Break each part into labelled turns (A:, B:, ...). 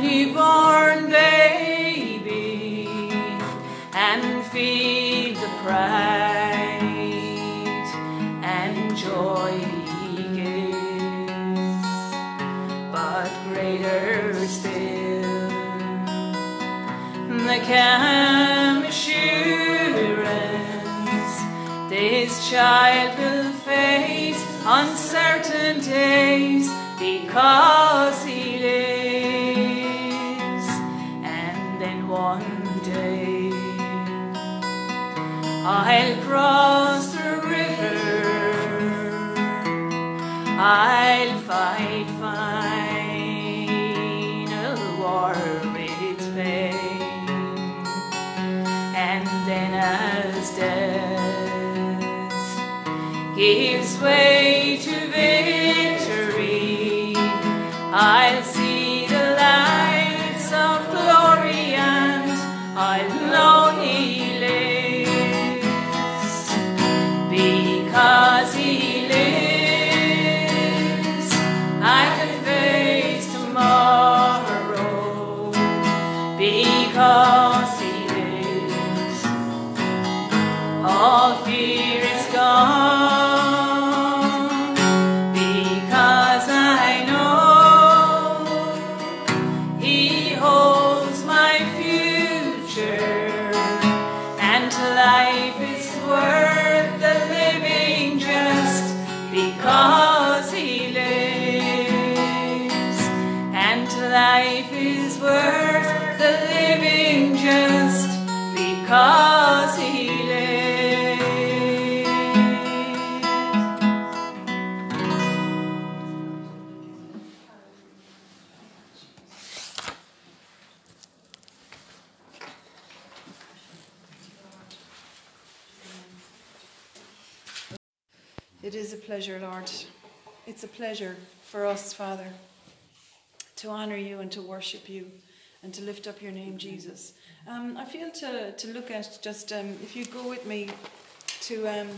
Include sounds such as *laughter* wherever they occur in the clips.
A: newborn baby and feed the pride and joy he gives. But greater still, the calm assurance this child will face uncertain days because
B: pleasure for us, Father, to honour you and to worship you and to lift up your name, Jesus. Um, I feel to, to look at just, um, if you go with me to, um,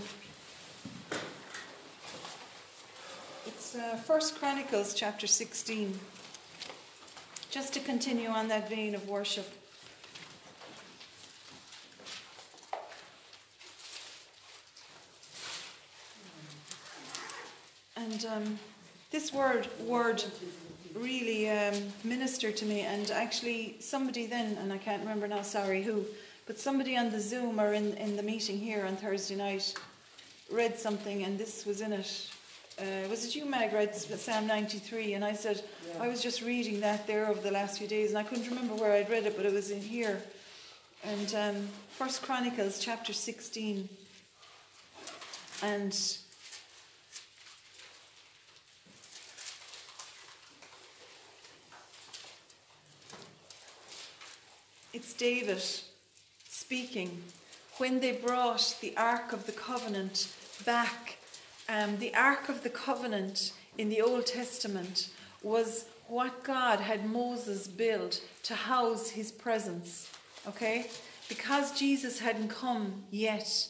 B: it's uh, First Chronicles chapter 16, just to continue on that vein of worship. And um, this word word really um, ministered to me. And actually, somebody then, and I can't remember now, sorry who, but somebody on the Zoom or in, in the meeting here on Thursday night read something, and this was in it. Uh, was it you, Meg, read Psalm 93? And I said, I was just reading that there over the last few days, and I couldn't remember where I'd read it, but it was in here. And um, First Chronicles chapter 16. And it's David speaking. When they brought the Ark of the Covenant back, um, the Ark of the Covenant in the Old Testament was what God had Moses build to house his presence. Okay? Because Jesus hadn't come yet,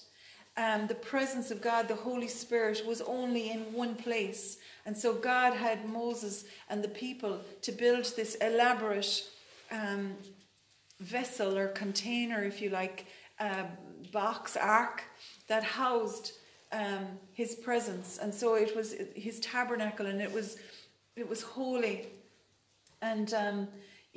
B: um, the presence of God, the Holy Spirit, was only in one place. And so God had Moses and the people to build this elaborate um, vessel or container, if you like, uh, box, ark that housed um, his presence. And so it was his tabernacle and it was, it was holy. And um,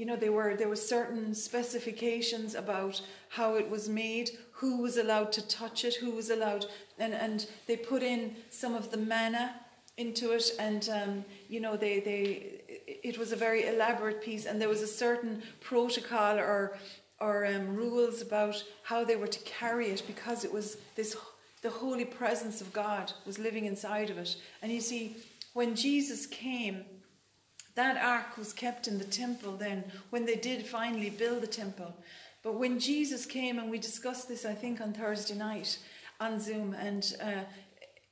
B: you know there were there were certain specifications about how it was made who was allowed to touch it who was allowed and and they put in some of the manna into it and um, you know they they it was a very elaborate piece and there was a certain protocol or or um, rules about how they were to carry it because it was this the holy presence of God was living inside of it and you see when Jesus came that ark was kept in the temple then when they did finally build the temple. But when Jesus came, and we discussed this, I think, on Thursday night on Zoom, and uh,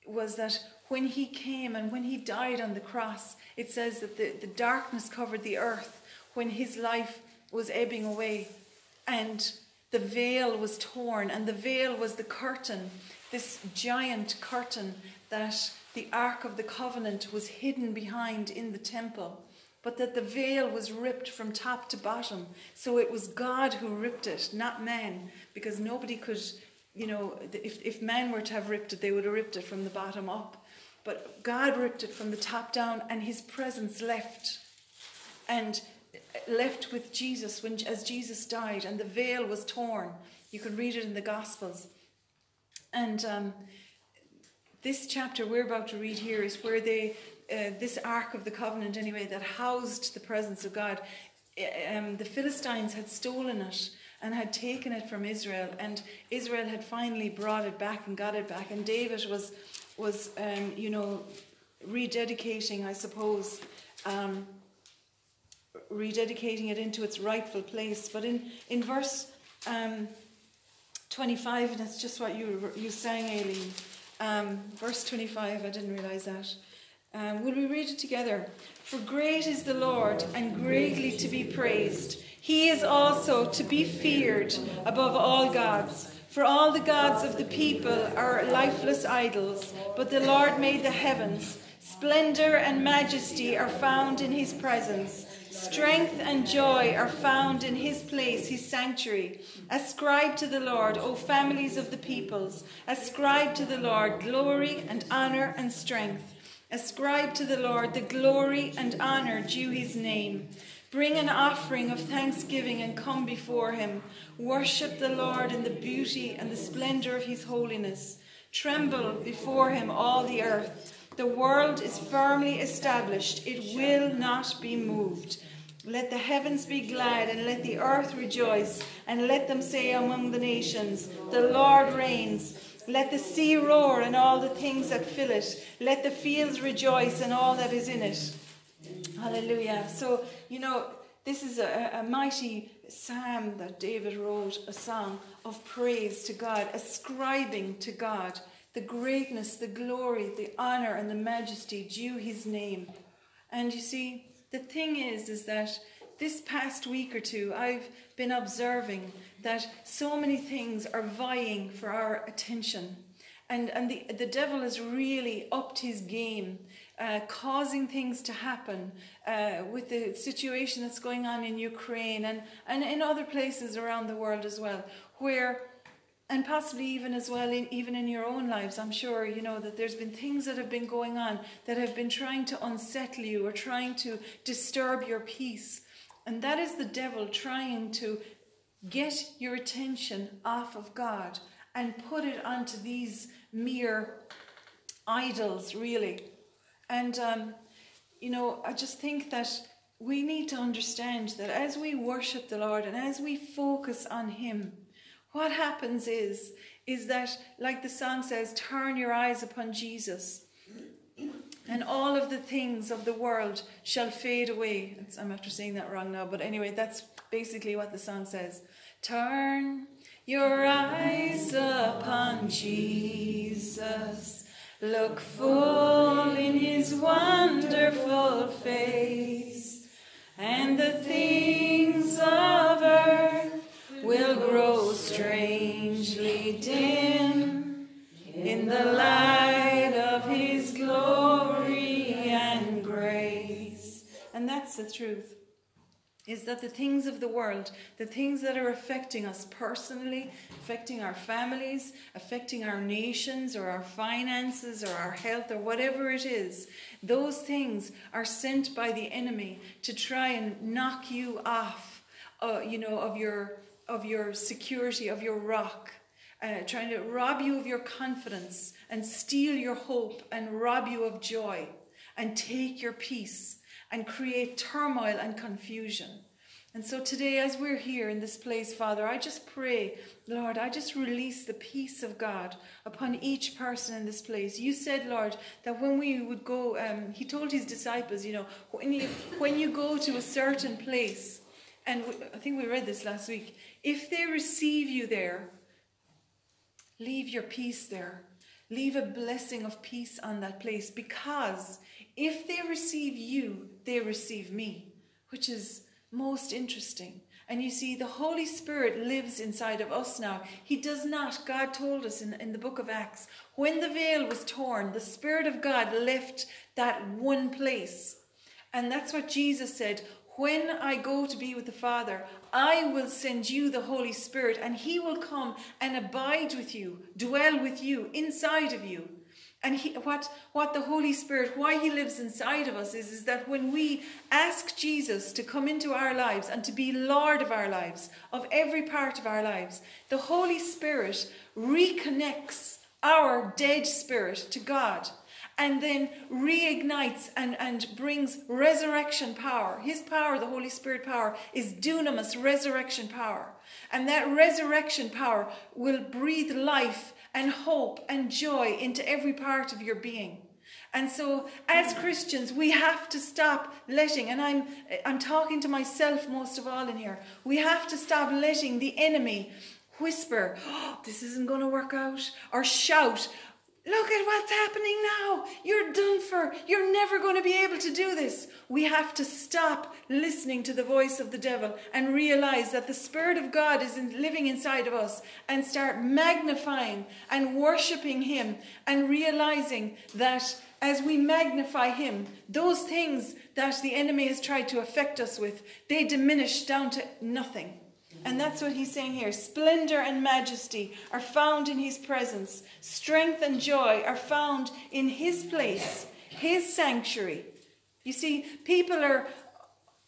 B: was that when he came and when he died on the cross, it says that the, the darkness covered the earth when his life was ebbing away and the veil was torn, and the veil was the curtain, this giant curtain that the Ark of the Covenant was hidden behind in the temple but that the veil was ripped from top to bottom. So it was God who ripped it, not man, because nobody could, you know, if, if man were to have ripped it, they would have ripped it from the bottom up. But God ripped it from the top down, and his presence left. And left with Jesus when as Jesus died, and the veil was torn. You can read it in the Gospels. And um, this chapter we're about to read here is where they uh, this Ark of the Covenant, anyway, that housed the presence of God, uh, um, the Philistines had stolen it and had taken it from Israel, and Israel had finally brought it back and got it back, and David was, was um, you know, rededicating, I suppose, um, rededicating it into its rightful place. But in in verse um, 25, and that's just what you you sang, Aileen. Um, verse 25, I didn't realize that. Um, will we read it together? For great is the Lord and greatly to be praised. He is also to be feared above all gods. For all the gods of the people are lifeless idols, but the Lord made the heavens. Splendor and majesty are found in his presence. Strength and joy are found in his place, his sanctuary. Ascribe to the Lord, O families of the peoples. Ascribe to the Lord glory and honor and strength. Ascribe to the Lord the glory and honor due his name. Bring an offering of thanksgiving and come before him. Worship the Lord in the beauty and the splendor of his holiness. Tremble before him, all the earth. The world is firmly established, it will not be moved. Let the heavens be glad and let the earth rejoice, and let them say among the nations, The Lord reigns. Let the sea roar and all the things that fill it. Let the fields rejoice and all that is in it. Hallelujah. So, you know, this is a, a mighty psalm that David wrote, a song of praise to God, ascribing to God the greatness, the glory, the honor, and the majesty due his name. And you see, the thing is, is that this past week or two, I've been observing that so many things are vying for our attention. And, and the, the devil has really upped his game, uh, causing things to happen uh, with the situation that's going on in Ukraine and, and in other places around the world as well, where and possibly even as well in, even in your own lives i'm sure you know that there's been things that have been going on that have been trying to unsettle you or trying to disturb your peace and that is the devil trying to get your attention off of God and put it onto these mere idols, really. And, um, you know, I just think that we need to understand that as we worship the Lord and as we focus on Him, what happens is, is that, like the song says, turn your eyes upon Jesus and all of the things of the world shall fade away. I'm after saying that wrong now, but anyway, that's basically what the song says. Turn your eyes upon Jesus. Look full in his wonderful face, and the things of earth will grow strangely dim in the light of his glory and grace. And that's the truth is that the things of the world, the things that are affecting us personally, affecting our families, affecting our nations or our finances or our health or whatever it is, those things are sent by the enemy to try and knock you off, uh, you know, of your of your security, of your rock. Uh, trying to rob you of your confidence and steal your hope and rob you of joy and take your peace and create turmoil and confusion. And so today, as we're here in this place, Father, I just pray, Lord, I just release the peace of God upon each person in this place. You said, Lord, that when we would go, um, He told His disciples, you know, when you, when you go to a certain place, and we, I think we read this last week, if they receive you there, leave your peace there. Leave a blessing of peace on that place because if they receive you, they receive me, which is most interesting. And you see, the Holy Spirit lives inside of us now. He does not, God told us in, in the book of Acts, when the veil was torn, the Spirit of God left that one place. And that's what Jesus said when I go to be with the Father, I will send you the Holy Spirit, and He will come and abide with you, dwell with you, inside of you. And he, what, what the Holy Spirit, why He lives inside of us is, is that when we ask Jesus to come into our lives and to be Lord of our lives, of every part of our lives, the Holy Spirit reconnects our dead spirit to God and then reignites and, and brings resurrection power. His power, the Holy Spirit power, is dunamis, resurrection power. And that resurrection power will breathe life and hope and joy into every part of your being. And so, as Christians, we have to stop letting, and I'm, I'm talking to myself most of all in here, we have to stop letting the enemy whisper, oh, this isn't going to work out, or shout, Look at what's happening now. You're done for. You're never going to be able to do this. We have to stop listening to the voice of the devil and realize that the Spirit of God is living inside of us and start magnifying and worshiping Him and realizing that as we magnify Him, those things that the enemy has tried to affect us with, they diminish down to nothing. And that's what he's saying here. Splendor and majesty are found in his presence. Strength and joy are found in his place, his sanctuary. You see, people are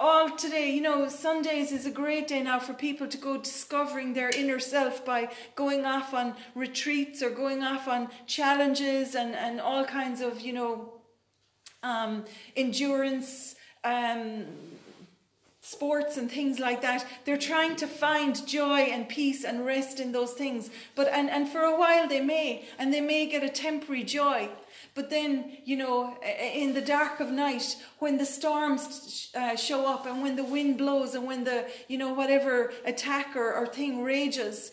B: all today, you know, Sundays is a great day now for people to go discovering their inner self by going off on retreats or going off on challenges and, and all kinds of, you know, um, endurance. Um, sports and things like that. They're trying to find joy and peace and rest in those things. But and, and for a while they may and they may get a temporary joy. But then you know in the dark of night when the storms uh, show up and when the wind blows and when the you know whatever attack or, or thing rages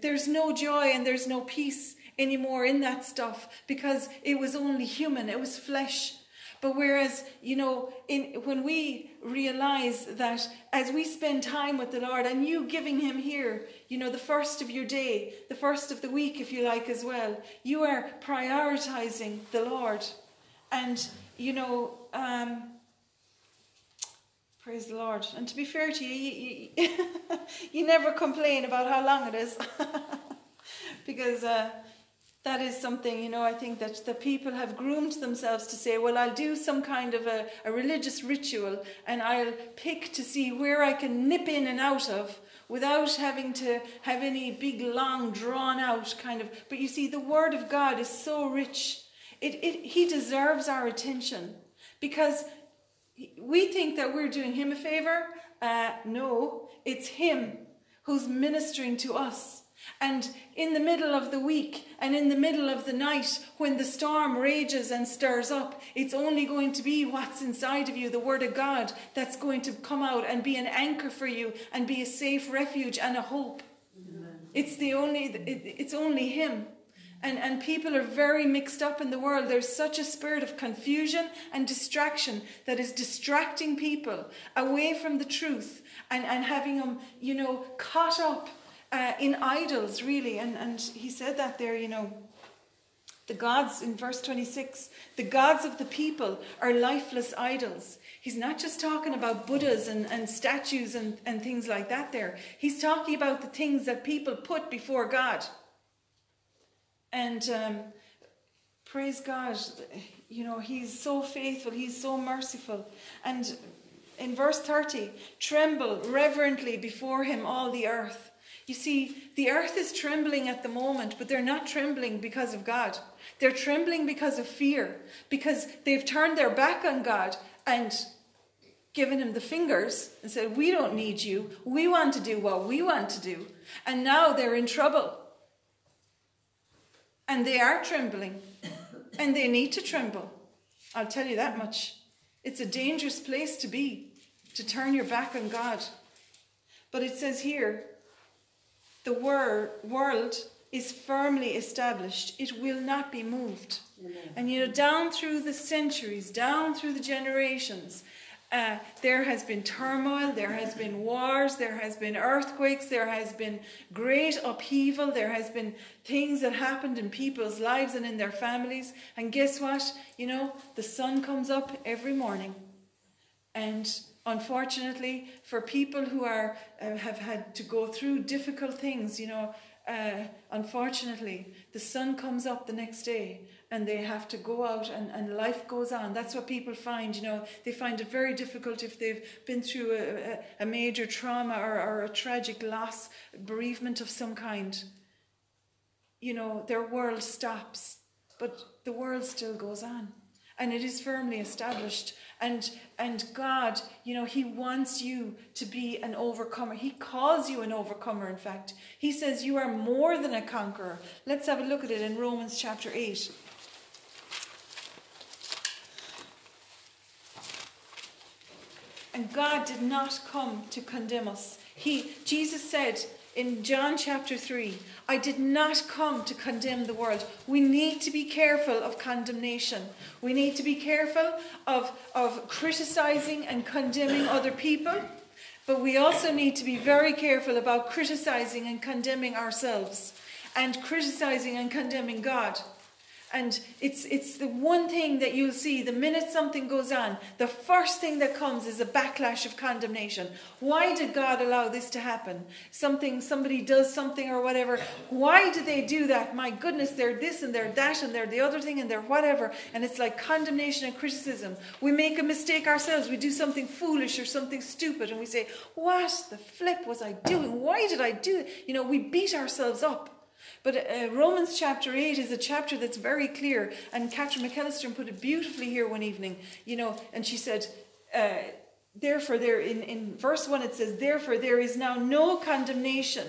B: there's no joy and there's no peace anymore in that stuff because it was only human. It was flesh. But whereas, you know, in, when we realize that as we spend time with the Lord and you giving Him here, you know, the first of your day, the first of the week, if you like, as well, you are prioritizing the Lord. And, you know, um, praise the Lord. And to be fair to you, you, you, *laughs* you never complain about how long it is. *laughs* because, uh, that is something, you know, I think that the people have groomed themselves to say, well, I'll do some kind of a, a religious ritual and I'll pick to see where I can nip in and out of without having to have any big, long, drawn out kind of. But you see, the Word of God is so rich. It, it, he deserves our attention because we think that we're doing Him a favor. Uh, no, it's Him who's ministering to us And in the middle of the week and in the middle of the night, when the storm rages and stirs up, it's only going to be what's inside of you, the Word of God, that's going to come out and be an anchor for you and be a safe refuge and a hope. It's the only, it's only Him. And, and people are very mixed up in the world. There's such a spirit of confusion and distraction that is distracting people away from the truth and, and having them, you know, caught up uh, in idols, really. And, and he said that there, you know. The gods, in verse 26, the gods of the people are lifeless idols. He's not just talking about Buddhas and, and statues and, and things like that there. He's talking about the things that people put before God. And um, praise God, you know, He's so faithful, He's so merciful. And in verse 30, tremble reverently before Him, all the earth. You see, the earth is trembling at the moment, but they're not trembling because of God. They're trembling because of fear, because they've turned their back on God and given him the fingers and said, We don't need you. We want to do what we want to do. And now they're in trouble. And they are trembling. And they need to tremble. I'll tell you that much. It's a dangerous place to be, to turn your back on God. But it says here, the wor- world is firmly established. It will not be moved. Amen. And you know, down through the centuries, down through the generations, uh, there has been turmoil, there has been wars, there has been earthquakes, there has been great upheaval, there has been things that happened in people's lives and in their families. And guess what? You know, the sun comes up every morning. And unfortunately, for people who are uh, have had to go through difficult things, you know, uh, unfortunately, the sun comes up the next day and they have to go out and, and life goes on. That's what people find, you know, they find it very difficult if they've been through a, a, major trauma or, or a tragic loss, bereavement of some kind. You know, their world stops, but the world still goes on and it is firmly established. And and god you know he wants you to be an overcomer. He calls you an overcomer in fact. He says you are more than a conqueror. Let's have a look at it in romans chapter 8 And God did not come to condemn us. He, Jesus said in John chapter 3, I did not come to condemn the world. We need to be careful of condemnation. We need to be careful of, of criticizing and condemning other people. But we also need to be very careful about criticizing and condemning ourselves and criticizing and condemning God. And it's, it's the one thing that you'll see the minute something goes on, the first thing that comes is a backlash of condemnation. Why did God allow this to happen? Something, somebody does something or whatever. Why did they do that? My goodness, they're this and they're that and they're the other thing and they're whatever. And it's like condemnation and criticism. We make a mistake ourselves. We do something foolish or something stupid and we say, What the flip was I doing? Why did I do it? You know, we beat ourselves up. But uh, Romans chapter 8 is a chapter that's very clear. And Catherine McAllister put it beautifully here one evening, you know, and she said, uh, Therefore, there in, in verse 1 it says, Therefore, there is now no condemnation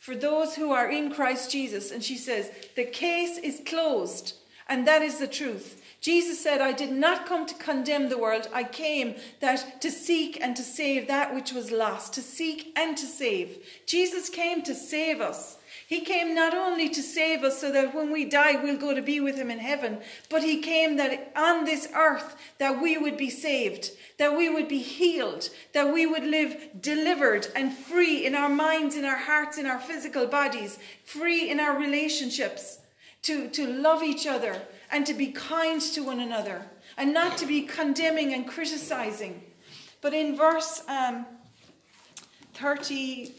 B: for those who are in Christ Jesus. And she says, The case is closed. And that is the truth. Jesus said, I did not come to condemn the world. I came that to seek and to save that which was lost, to seek and to save. Jesus came to save us. He came not only to save us so that when we die we'll go to be with him in heaven, but he came that on this earth that we would be saved, that we would be healed, that we would live delivered and free in our minds, in our hearts, in our physical bodies, free in our relationships, to, to love each other and to be kind to one another and not to be condemning and criticizing. But in verse um, 30,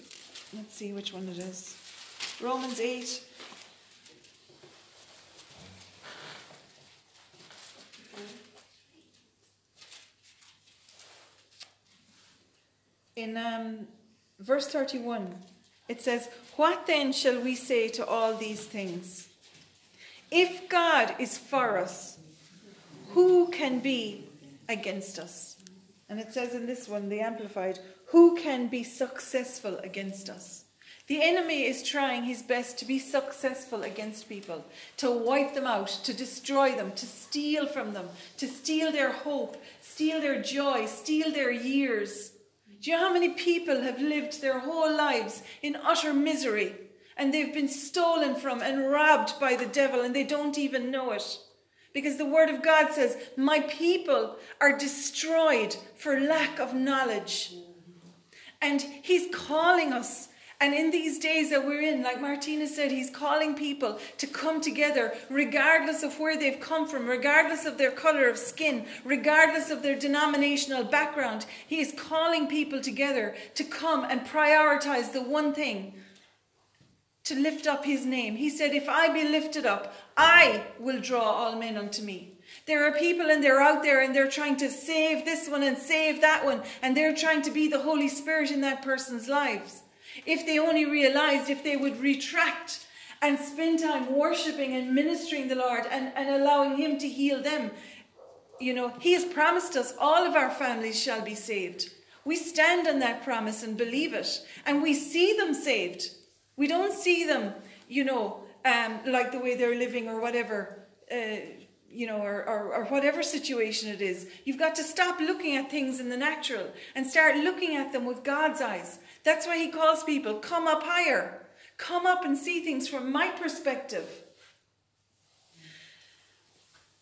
B: let's see which one it is. Romans 8. In um, verse 31, it says, What then shall we say to all these things? If God is for us, who can be against us? And it says in this one, the Amplified, Who can be successful against us? The enemy is trying his best to be successful against people, to wipe them out, to destroy them, to steal from them, to steal their hope, steal their joy, steal their years. Do you know how many people have lived their whole lives in utter misery and they've been stolen from and robbed by the devil and they don't even know it? Because the Word of God says, My people are destroyed for lack of knowledge. And He's calling us. And in these days that we're in, like Martina said, He's calling people to come together, regardless of where they've come from, regardless of their colour of skin, regardless of their denominational background. He is calling people together to come and prioritize the one thing to lift up his name. He said, If I be lifted up, I will draw all men unto me. There are people and they're out there and they're trying to save this one and save that one, and they're trying to be the Holy Spirit in that person's lives. If they only realized, if they would retract and spend time worshiping and ministering the Lord and, and allowing Him to heal them, you know, He has promised us all of our families shall be saved. We stand on that promise and believe it, and we see them saved. We don't see them, you know, um, like the way they're living or whatever, uh, you know, or, or, or whatever situation it is. You've got to stop looking at things in the natural and start looking at them with God's eyes. That's why He calls people, come up higher. Come up and see things from my perspective.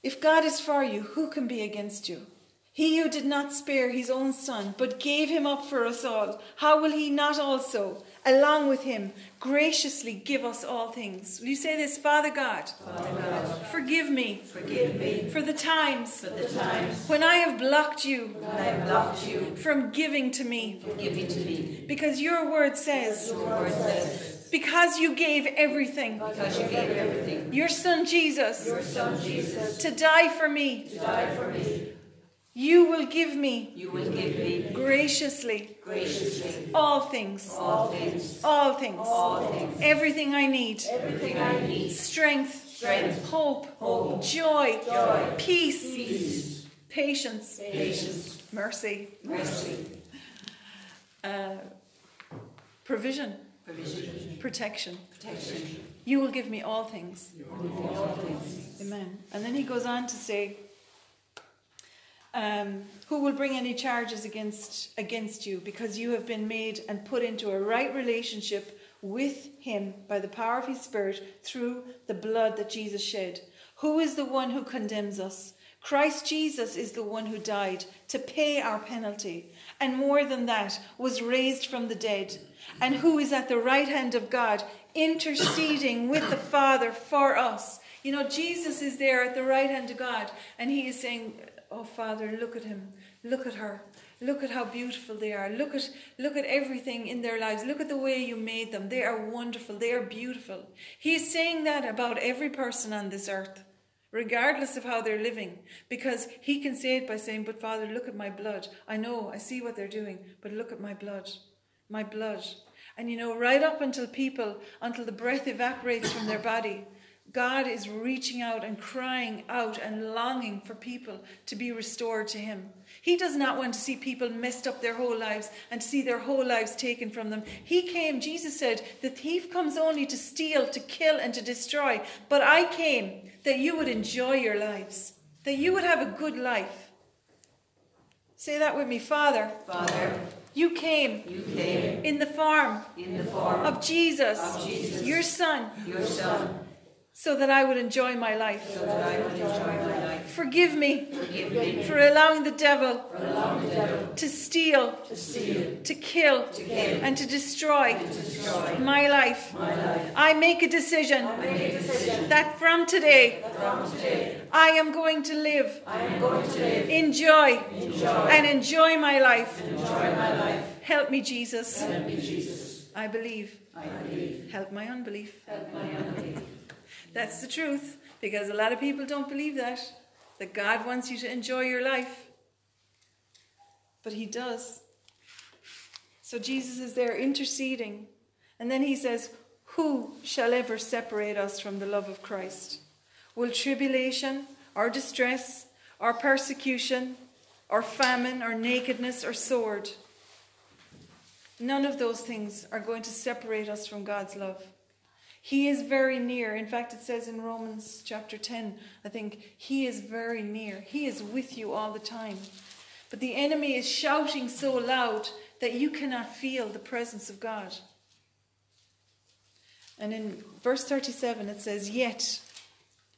B: If God is for you, who can be against you? He who did not spare his own son, but gave him up for us all, how will he not also, along with him, graciously give us all things? Will you say this, Father God?
C: Father God,
B: Forgive me
C: forgive me
B: for the times
C: for the times
B: when I have blocked you
C: when I have blocked you
B: from giving to me.
C: from giving to me.
B: Because your word says,
C: Your word says,
B: because you gave everything,
C: because you gave everything,
B: your son Jesus,
C: your son Jesus,
B: to die for me,
C: to die for me,
B: you will give me
C: you will give me
B: graciously
C: graciously
B: all things.
C: all things,
B: All things.
C: all things,
B: Everything I need.
C: everything I need,
B: Strength.
C: strength,
B: Hope.
C: hope,
B: Joy.
C: joy,
B: Peace.
C: peace,
B: Patience.
C: patience,
B: Mercy.
C: mercy,
B: Uh, provision.
C: provision,
B: Protection.
C: protection,
B: You will give me all things.
C: all things.
B: Amen. And then he goes on to say, um, "Who will bring any charges against against you, because you have been made and put into a right relationship with Him by the power of His Spirit through the blood that Jesus shed? Who is the one who condemns us? Christ Jesus is the one who died to pay our penalty, and more than that, was raised from the dead, and who is at the right hand of God, interceding with the Father for us." You know, Jesus is there at the right hand of God, and He is saying, Oh, Father, look at him. Look at her. Look at how beautiful they are. Look at, look at everything in their lives. Look at the way you made them. They are wonderful. They are beautiful. He's saying that about every person on this earth, regardless of how they're living, because He can say it by saying, But Father, look at my blood. I know, I see what they're doing, but look at my blood. My blood. And you know, right up until people, until the breath evaporates from their body, God is reaching out and crying out and longing for people to be restored to Him. He does not want to see people messed up their whole lives and see their whole lives taken from them. He came, Jesus said, the thief comes only to steal, to kill, and to destroy. But I came that you would enjoy your lives, that you would have a good life. Say that with me, Father.
C: Father,
B: You came
C: you came
B: in the form
C: in the form
B: of Jesus,
C: Of Jesus.
B: your Son,
C: your Son,
B: so that I would enjoy my life.
C: so that I would enjoy my life.
B: Forgive me
C: Forgive me
B: for allowing the devil
C: allowing the devil
B: to steal,
C: to steal,
B: to kill,
C: to kill,
B: and to destroy
C: to destroy
B: my life.
C: my life.
B: I make a decision
C: Make a decision
B: that from today
C: from today
B: I am going to live
C: I am going to live,
B: in joy
C: enjoy,
B: and enjoy my life.
C: enjoy my life.
B: Help me, Jesus.
C: Help me, Jesus.
B: I believe.
C: I believe.
B: Help my unbelief.
C: Help my unbelief.
B: That's the truth because a lot of people don't believe that. That God wants you to enjoy your life. But He does. So Jesus is there interceding. And then He says, Who shall ever separate us from the love of Christ? Will tribulation or distress or persecution or famine or nakedness or sword? None of those things are going to separate us from God's love. He is very near. In fact, it says in Romans chapter 10, I think, He is very near. He is with you all the time. But the enemy is shouting so loud that you cannot feel the presence of God. And in verse 37, it says, Yet,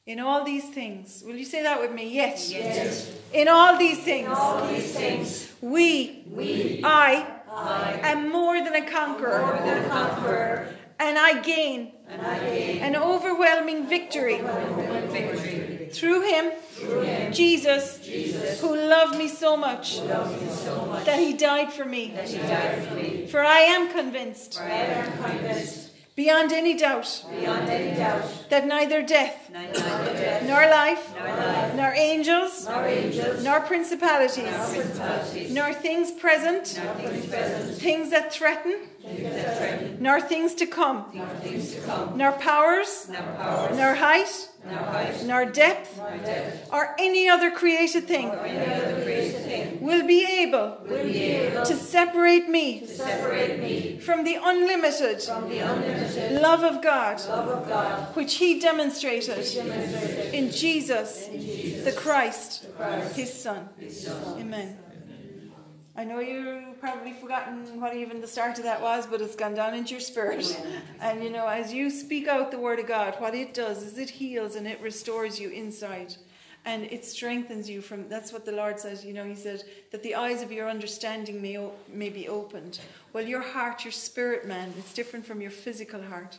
B: in all these things, will you say that with me? Yet.
C: Yes.
B: In all these things,
C: All these things,
B: we,
C: we,
B: I,
C: I,
B: am more than a conqueror,
C: more than a conqueror,
B: and I gain
C: and I gain
B: an overwhelming victory through Him,
C: through him,
B: Jesus,
C: Jesus,
B: who loved me so much
C: me so much
B: that He died for me.
C: died for me.
B: For I am convinced,
C: For I am convinced,
B: beyond any doubt,
C: beyond any doubt,
B: that neither death, nor life,
C: nor
B: angels,
C: nor
B: principalities,
C: nor
B: things present,
C: things
B: that threaten, nor things to come,
C: nor
B: powers,
C: nor
B: height,
C: nor
B: depth, or any other created thing will be able to separate me from the unlimited love of God which He demonstrated In Jesus, the Christ, His Son. Amen. I know you've probably forgotten what even the start of that was, but it's gone down into your spirit. And you know, as you speak out the Word of God, what it does is it heals and it restores you inside. And it strengthens you from, that's what the Lord says, you know, He said, that the eyes of your understanding may, may be opened. Well, your heart, your spirit man, it's different from your physical heart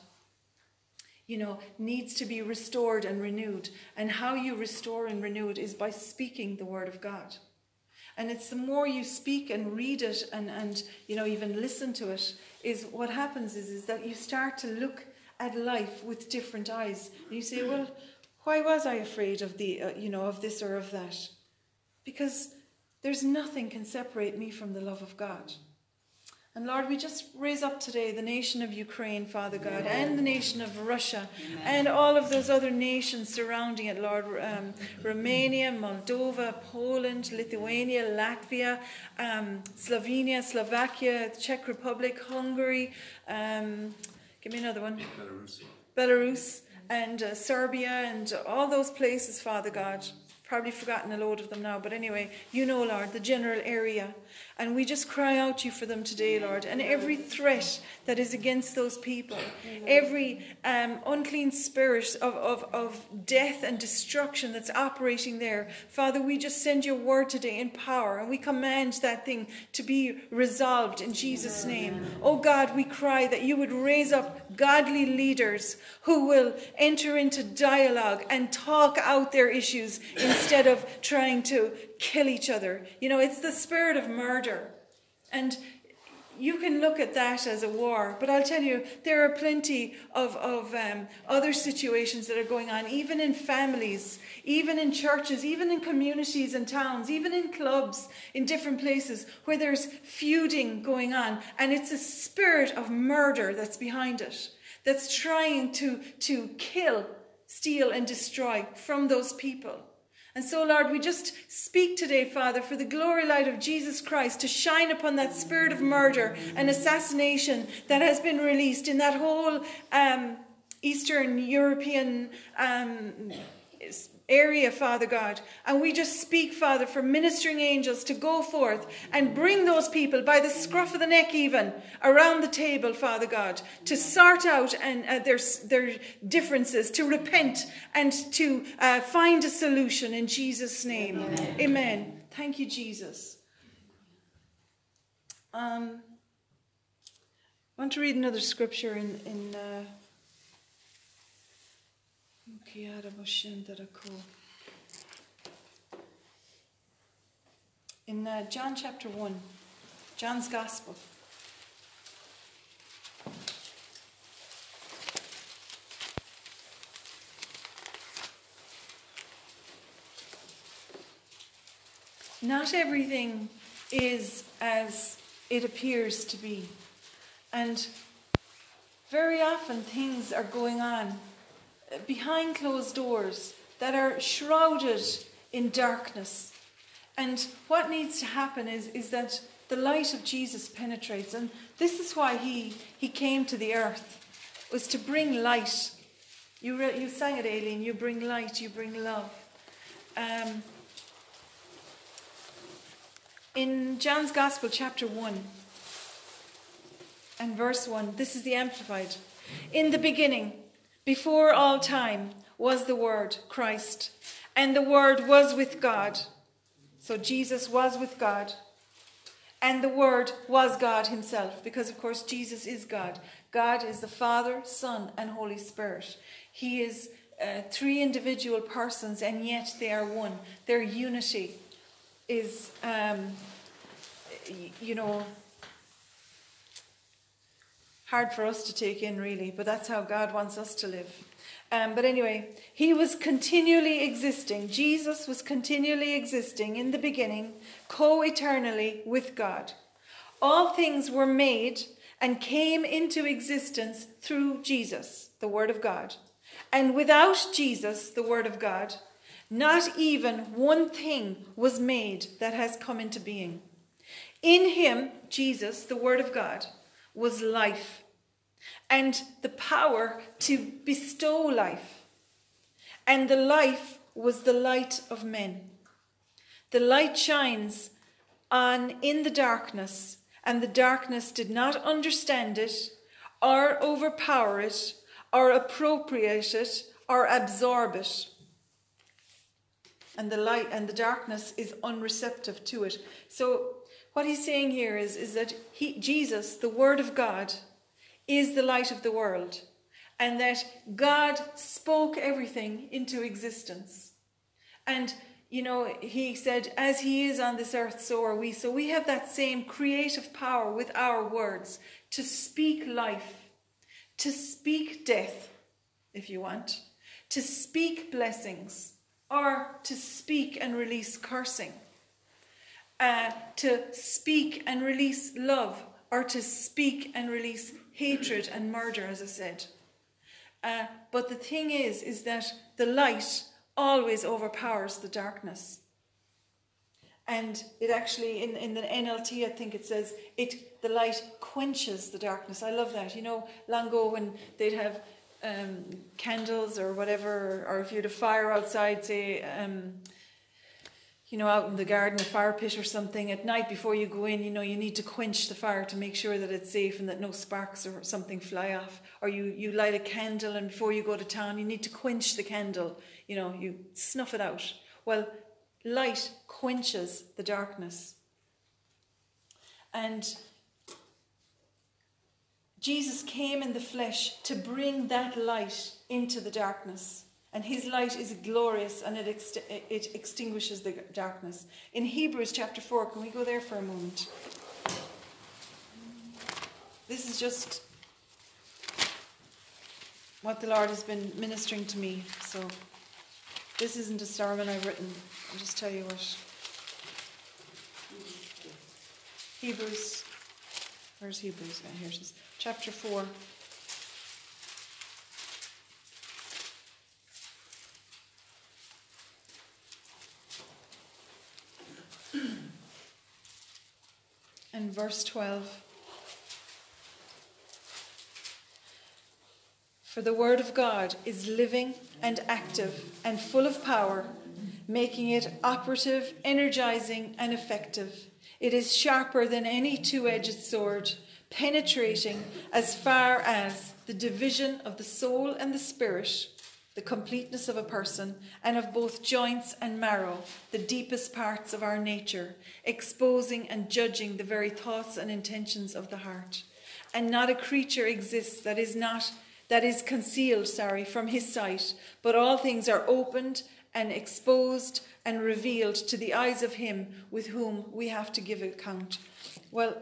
B: you know, needs to be restored and renewed. And how you restore and renew it is by speaking the word of God. And it's the more you speak and read it and, and you know, even listen to it, is what happens is, is that you start to look at life with different eyes. And you say, well, why was I afraid of the, uh, you know, of this or of that? Because there's nothing can separate me from the love of God. And Lord, we just raise up today the nation of Ukraine, Father God, and the nation of Russia, and all of those other nations surrounding it, Lord. Um, Romania, Moldova, Poland, Lithuania, Latvia, um, Slovenia, Slovakia, Czech Republic, Hungary. Um, give me another one.
D: Belarus.
B: Belarus and uh, Serbia and all those places, Father God. Probably forgotten a load of them now, but anyway, you know, Lord, the general area. And we just cry out to you for them today, Lord. And every threat that is against those people, every um, unclean spirit of, of, of death and destruction that's operating there, Father, we just send your word today in power and we command that thing to be resolved in Jesus' name. Oh God, we cry that you would raise up godly leaders who will enter into dialogue and talk out their issues instead of trying to kill each other. You know, it's the spirit of murder. And you can look at that as a war, but I'll tell you, there are plenty of, of um, other situations that are going on, even in families, even in churches, even in communities and towns, even in clubs, in different places where there's feuding going on. And it's a spirit of murder that's behind it, that's trying to, to kill, steal, and destroy from those people. And so, Lord, we just speak today, Father, for the glory light of Jesus Christ to shine upon that spirit of murder and assassination that has been released in that whole um, Eastern European um, area, Father God. And we just speak, Father, for ministering angels to go forth and bring those people by the scruff of the neck, even around the table, Father God, to sort out and uh, their their differences, to repent and to uh, find a solution in Jesus' name. Amen. Amen. Thank you, Jesus. Um, I want to read another scripture in in. Uh, in uh, John chapter 1, John's Gospel. Not everything is as it appears to be. And very often things are going on behind closed doors that are shrouded in darkness. And what needs to happen is, is that the light of Jesus penetrates. And this is why he, he came to the earth, was to bring light. You, re, you sang it, Aileen, you bring light, you bring love. Um, in John's Gospel, chapter 1 and verse 1, this is the Amplified. In the beginning, before all time, was the Word, Christ, and the Word was with God. So Jesus was with God. And the Word was God Himself, because of course Jesus is God. God is the Father, Son, and Holy Spirit. He is uh, three individual persons, and yet they are one. Their unity is, um, you know, hard for us to take in, really, but that's how God wants us to live. Um, but anyway, he was continually existing. Jesus was continually existing in the beginning, co eternally with God. All things were made and came into existence through Jesus, the Word of God. And without Jesus, the Word of God, not even one thing was made that has come into being. In him, Jesus, the Word of God, was life and the power to bestow life. And the life was the light of men. The light shines on in the darkness, and the darkness did not understand it, or overpower it, or appropriate it, or absorb it. And the light and the darkness is unreceptive to it. So what he's saying here is, is that he, Jesus, the Word of God, is the light of the world, and that God spoke everything into existence. And, you know, he said, as he is on this earth, so are we. So we have that same creative power with our words to speak life, to speak death, if you want, to speak blessings, or to speak and release cursing. Uh, to speak and release love, or to speak and release hatred and murder, as I said. Uh, but the thing is, is that the light always overpowers the darkness. And it actually, in, in the NLT, I think it says, it the light quenches the darkness. I love that. You know, long ago when they'd have um, candles or whatever, or if you had a fire outside, say, um, you know, out in the garden, a fire pit or something, at night before you go in, you know, you need to quench the fire to make sure that it's safe and that no sparks or something fly off. Or you, you light a candle and before you go to town, you need to quench the candle. You know, you snuff it out. Well, light quenches the darkness. And Jesus came in the flesh to bring that light into the darkness. And his light is glorious and it, ex- it extinguishes the darkness. In Hebrews chapter 4, can we go there for a moment? This is just what the Lord has been ministering to me. So, this isn't a sermon I've written. I'll just tell you what. Hebrews. Where's Hebrews? Here it is. Chapter 4. And verse 12. For the word of God is living and active and full of power, making it operative, energizing, and effective. It is sharper than any two edged sword, penetrating as far as the division of the soul and the spirit the completeness of a person, and of both joints and marrow, the deepest parts of our nature, exposing and judging the very thoughts and intentions of the heart. And not a creature exists that is not that is concealed, sorry, from his sight, but all things are opened and exposed and revealed to the eyes of him with whom we have to give account. Well,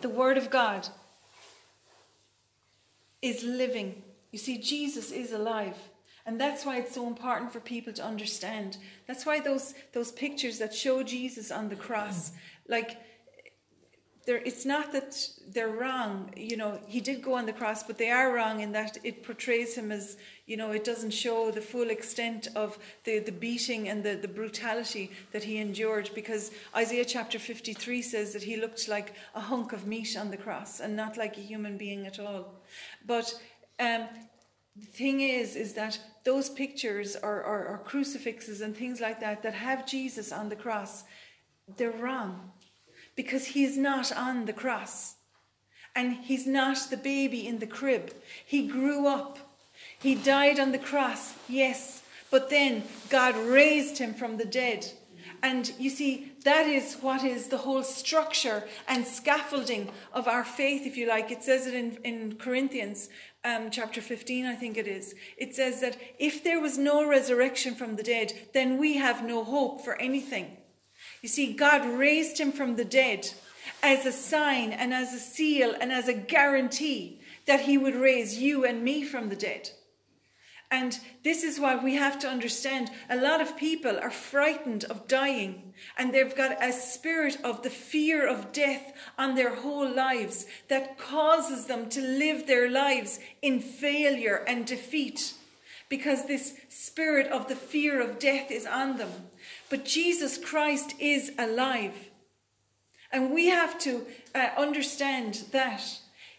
B: the word of God is living you see, Jesus is alive. And that's why it's so important for people to understand. That's why those, those pictures that show Jesus on the cross, like it's not that they're wrong. You know, he did go on the cross, but they are wrong in that it portrays him as, you know, it doesn't show the full extent of the, the beating and the, the brutality that he endured because Isaiah chapter 53 says that he looked like a hunk of meat on the cross and not like a human being at all. But um, the thing is, is that those pictures or, or, or crucifixes and things like that that have Jesus on the cross, they're wrong because he's not on the cross. And he's not the baby in the crib. He grew up. He died on the cross, yes, but then God raised him from the dead. And you see, that is what is the whole structure and scaffolding of our faith, if you like. It says it in, in Corinthians um, chapter 15, I think it is. It says that if there was no resurrection from the dead, then we have no hope for anything. You see, God raised him from the dead as a sign and as a seal and as a guarantee that he would raise you and me from the dead. And this is why we have to understand a lot of people are frightened of dying and they've got a spirit of the fear of death on their whole lives that causes them to live their lives in failure and defeat because this spirit of the fear of death is on them. But Jesus Christ is alive. And we have to uh, understand that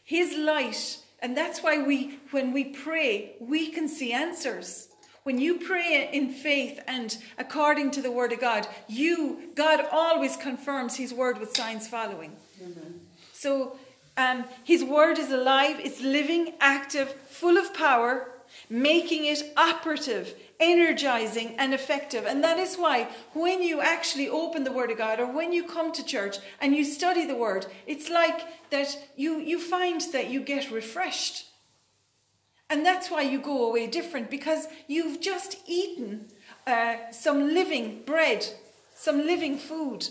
B: his light, and that's why we, when we pray, we can see answers. When you pray in faith and according to the word of God, you, God always confirms his word with signs following. Amen. So um, his word is alive, it's living, active, full of power, making it operative energizing and effective. And that is why when you actually open the Word of God or when you come to church and you study the Word, it's like that you, you find that you get refreshed. And that's why you go away different because you've just eaten uh, some living bread, some living food.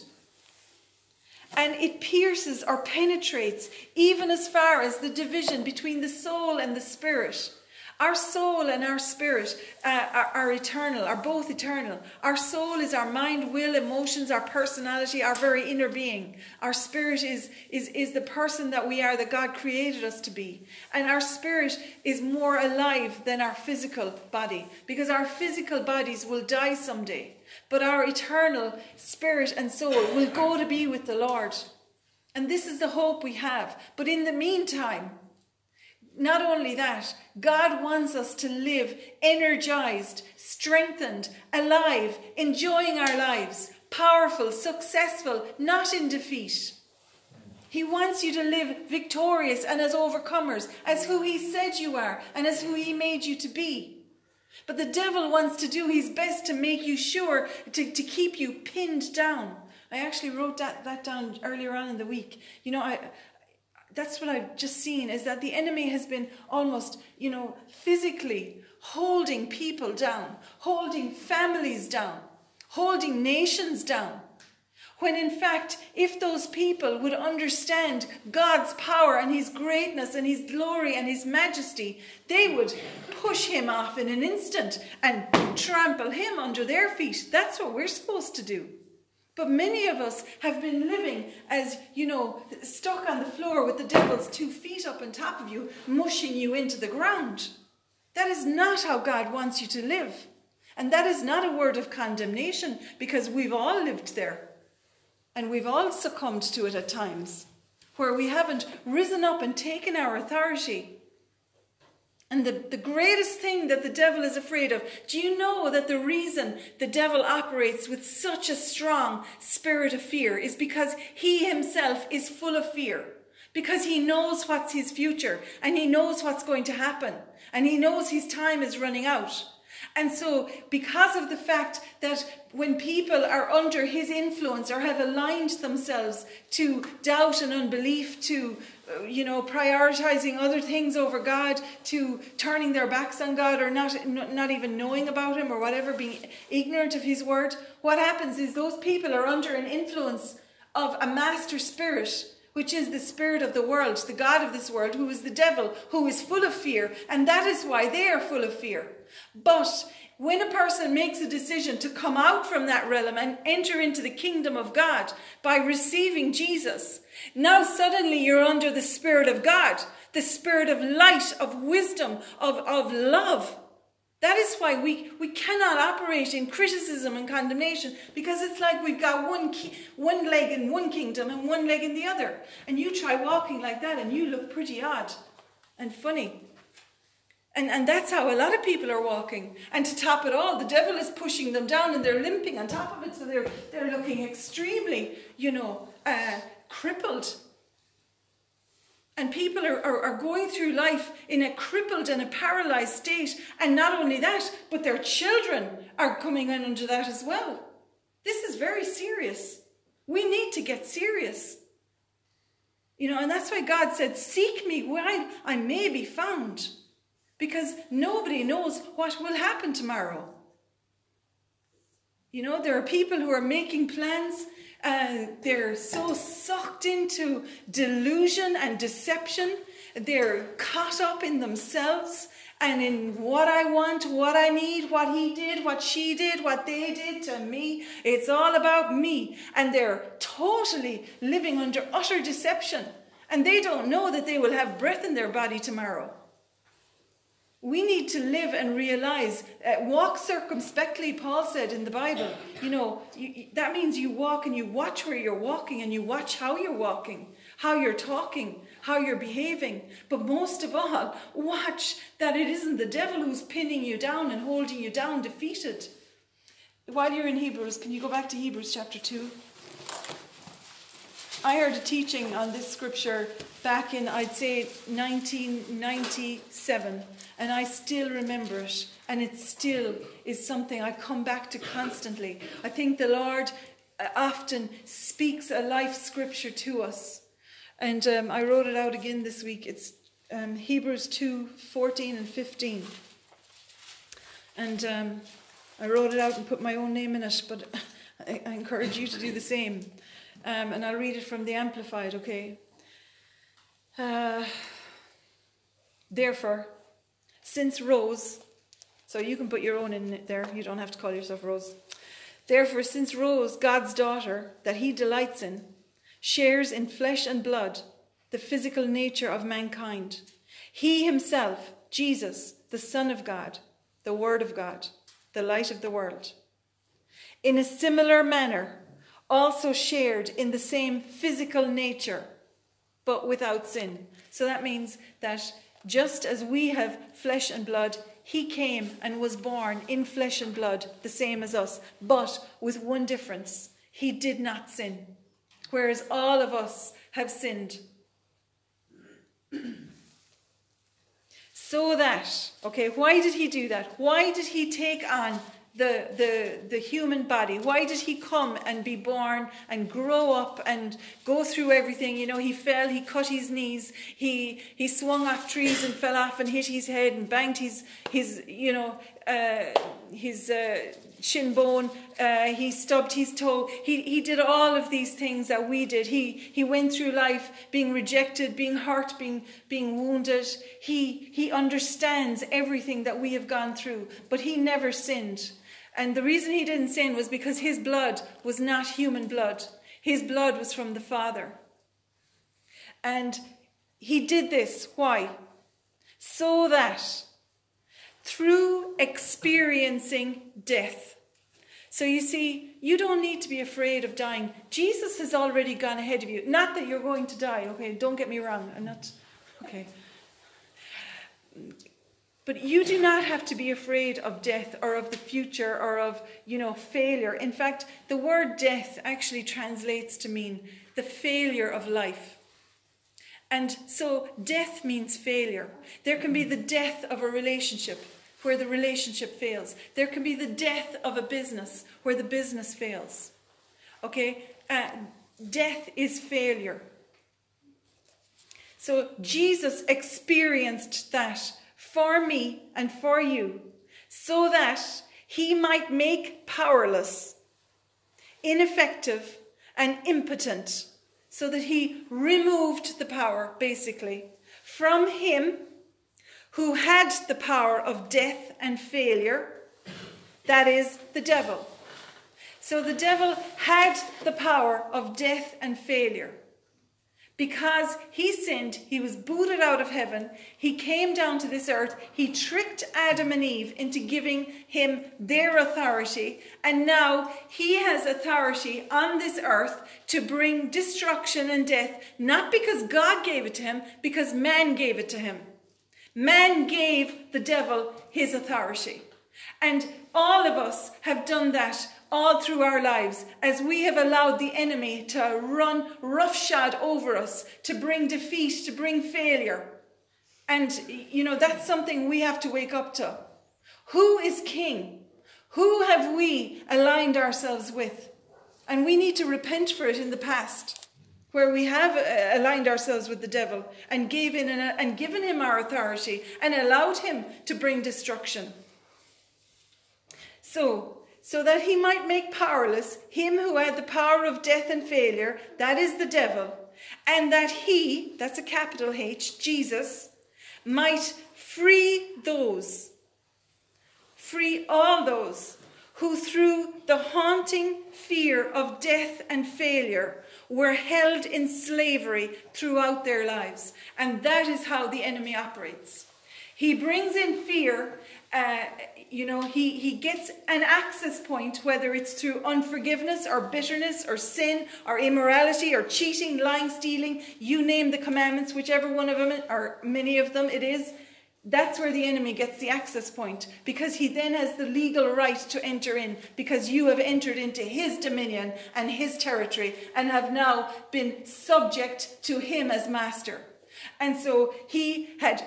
B: And it pierces or penetrates even as far as the division between the soul and the spirit. Our soul and our spirit uh, are, are, eternal, are both eternal. Our soul is our mind, will, emotions, our personality, our very inner being. Our spirit is, is, is the person that we are, that God created us to be. And our spirit is more alive than our physical body because our physical bodies will die someday. But our eternal spirit and soul will go to be with the Lord. And this is the hope we have. But in the meantime, not only that, God wants us to live energized, strengthened, alive, enjoying our lives, powerful, successful, not in defeat. He wants you to live victorious and as overcomers, as who He said you are and as who He made you to be. But the devil wants to do his best to make you sure, to, to keep you pinned down. I actually wrote that, that down earlier on in the week. You know, I, that's what I've just seen is that the enemy has been almost, you know, physically holding people down, holding families down, holding nations down. When in fact, if those people would understand God's power and His greatness and His glory and His majesty, they would push Him off in an instant and trample Him under their feet. That's what we're supposed to do. But many of us have been living as, you know, stuck on the floor with the devil's two feet up on top of you, mushing you into the ground. That is not how God wants you to live. And that is not a word of condemnation because we've all lived there. And we've all succumbed to it at times where we haven't risen up and taken our authority and the, the greatest thing that the devil is afraid of, do you know that the reason the devil operates with such a strong spirit of fear is because he himself is full of fear? Because he knows what's his future and he knows what's going to happen and he knows his time is running out. And so, because of the fact that when people are under his influence or have aligned themselves to doubt and unbelief, to uh, you know, prioritizing other things over God, to turning their backs on God, or not, not even knowing about Him, or whatever, being ignorant of His word, what happens is those people are under an influence of a master spirit, which is the spirit of the world, the God of this world, who is the devil, who is full of fear, and that is why they are full of fear. But when a person makes a decision to come out from that realm and enter into the kingdom of God by receiving Jesus, now suddenly you're under the Spirit of God, the Spirit of light, of wisdom, of, of love. That is why we, we cannot operate in criticism and condemnation because it's like we've got one, ki- one leg in one kingdom and one leg in the other. And you try walking like that and you look pretty odd and funny. And, and that's how a lot of people are walking. And to top it all, the devil is pushing them down and they're limping on top of it. So they're, they're looking extremely, you know, uh, crippled. And people are, are, are going through life in a crippled and a paralyzed state. And not only that, but their children are coming in under that as well. This is very serious. We need to get serious. You know, and that's why God said, Seek me while I may be found. Because nobody knows what will happen tomorrow. You know, there are people who are making plans. Uh, they're so sucked into delusion and deception. They're caught up in themselves and in what I want, what I need, what he did, what she did, what they did to me. It's all about me. And they're totally living under utter deception. And they don't know that they will have breath in their body tomorrow. We need to live and realize, uh, walk circumspectly, Paul said in the Bible. You know, you, that means you walk and you watch where you're walking and you watch how you're walking, how you're talking, how you're behaving. But most of all, watch that it isn't the devil who's pinning you down and holding you down, defeated. While you're in Hebrews, can you go back to Hebrews chapter 2? I heard a teaching on this scripture back in, I'd say, 1997, and I still remember it, and it still is something I come back to constantly. I think the Lord uh, often speaks a life scripture to us, and um, I wrote it out again this week. It's um, Hebrews 2 14 and 15. And um, I wrote it out and put my own name in it, but *laughs* I, I encourage you to do the same. Um, and I'll read it from the Amplified, okay? Uh, Therefore, since Rose, so you can put your own in there, you don't have to call yourself Rose. Therefore, since Rose, God's daughter, that he delights in, shares in flesh and blood the physical nature of mankind, he himself, Jesus, the Son of God, the Word of God, the light of the world, in a similar manner, also shared in the same physical nature, but without sin. So that means that just as we have flesh and blood, he came and was born in flesh and blood, the same as us, but with one difference. He did not sin, whereas all of us have sinned. *clears throat* so that, okay, why did he do that? Why did he take on the, the, the human body? Why did he come and be born and grow up and go through everything? You know, he fell, he cut his knees, he, he swung off trees and fell off and hit his head and banged his, his you know, uh, his uh, shin bone, uh, he stubbed his toe. He, he did all of these things that we did. He, he went through life being rejected, being hurt, being, being wounded. He, he understands everything that we have gone through, but he never sinned. And the reason he didn't sin was because his blood was not human blood. His blood was from the Father. And he did this. Why? So that through experiencing death. So you see, you don't need to be afraid of dying. Jesus has already gone ahead of you. Not that you're going to die, okay? Don't get me wrong. I'm not, okay. But you do not have to be afraid of death or of the future or of, you know, failure. In fact, the word death actually translates to mean the failure of life. And so death means failure. There can be the death of a relationship where the relationship fails. There can be the death of a business where the business fails. Okay? Uh, death is failure. So Jesus experienced that for me and for you, so that he might make powerless, ineffective, and impotent, so that he removed the power, basically, from him who had the power of death and failure, That is the devil. So the devil had the power of death and failure. Because he sinned, he was booted out of heaven. He came down to this earth. He tricked Adam and Eve into giving him their authority. And now he has authority on this earth to bring destruction and death, not because God gave it to him, because man gave it to him. Man gave the devil his authority. And all of us have done that all through our lives as we have allowed the enemy to run roughshod over us, to bring defeat, to bring failure. And, you know, that's something we have to wake up to. Who is king? Who have we aligned ourselves with? And we need to repent for it in the past, where we have uh, aligned ourselves with the devil and gave in and given him our authority and allowed him to bring destruction. So, so that he might make powerless him who had the power of death and failure, that is the devil, and that he, that's a capital H, Jesus, might free those, free all those who through the haunting fear of death and failure were held in slavery throughout their lives. And that is how the enemy operates. He brings in fear uh, you know, he, he gets an access point, whether it's through unforgiveness or bitterness or sin or immorality or cheating, lying, stealing, you name the commandments, whichever one of them or many of them it is. That's where the enemy gets the access point because he then has the legal right to enter in because you have entered into his dominion and his territory and have now been subject to him as master. And so he had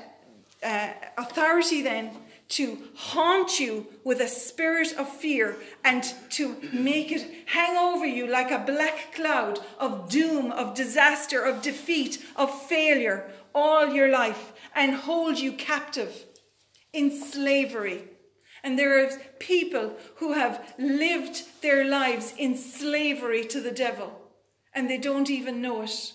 B: uh, authority then to haunt you with a spirit of fear and to make it hang over you like a black cloud of doom, of disaster, of defeat, of failure all your life and hold you captive in slavery. And there are people who have lived their lives in slavery to the devil and they don't even know it.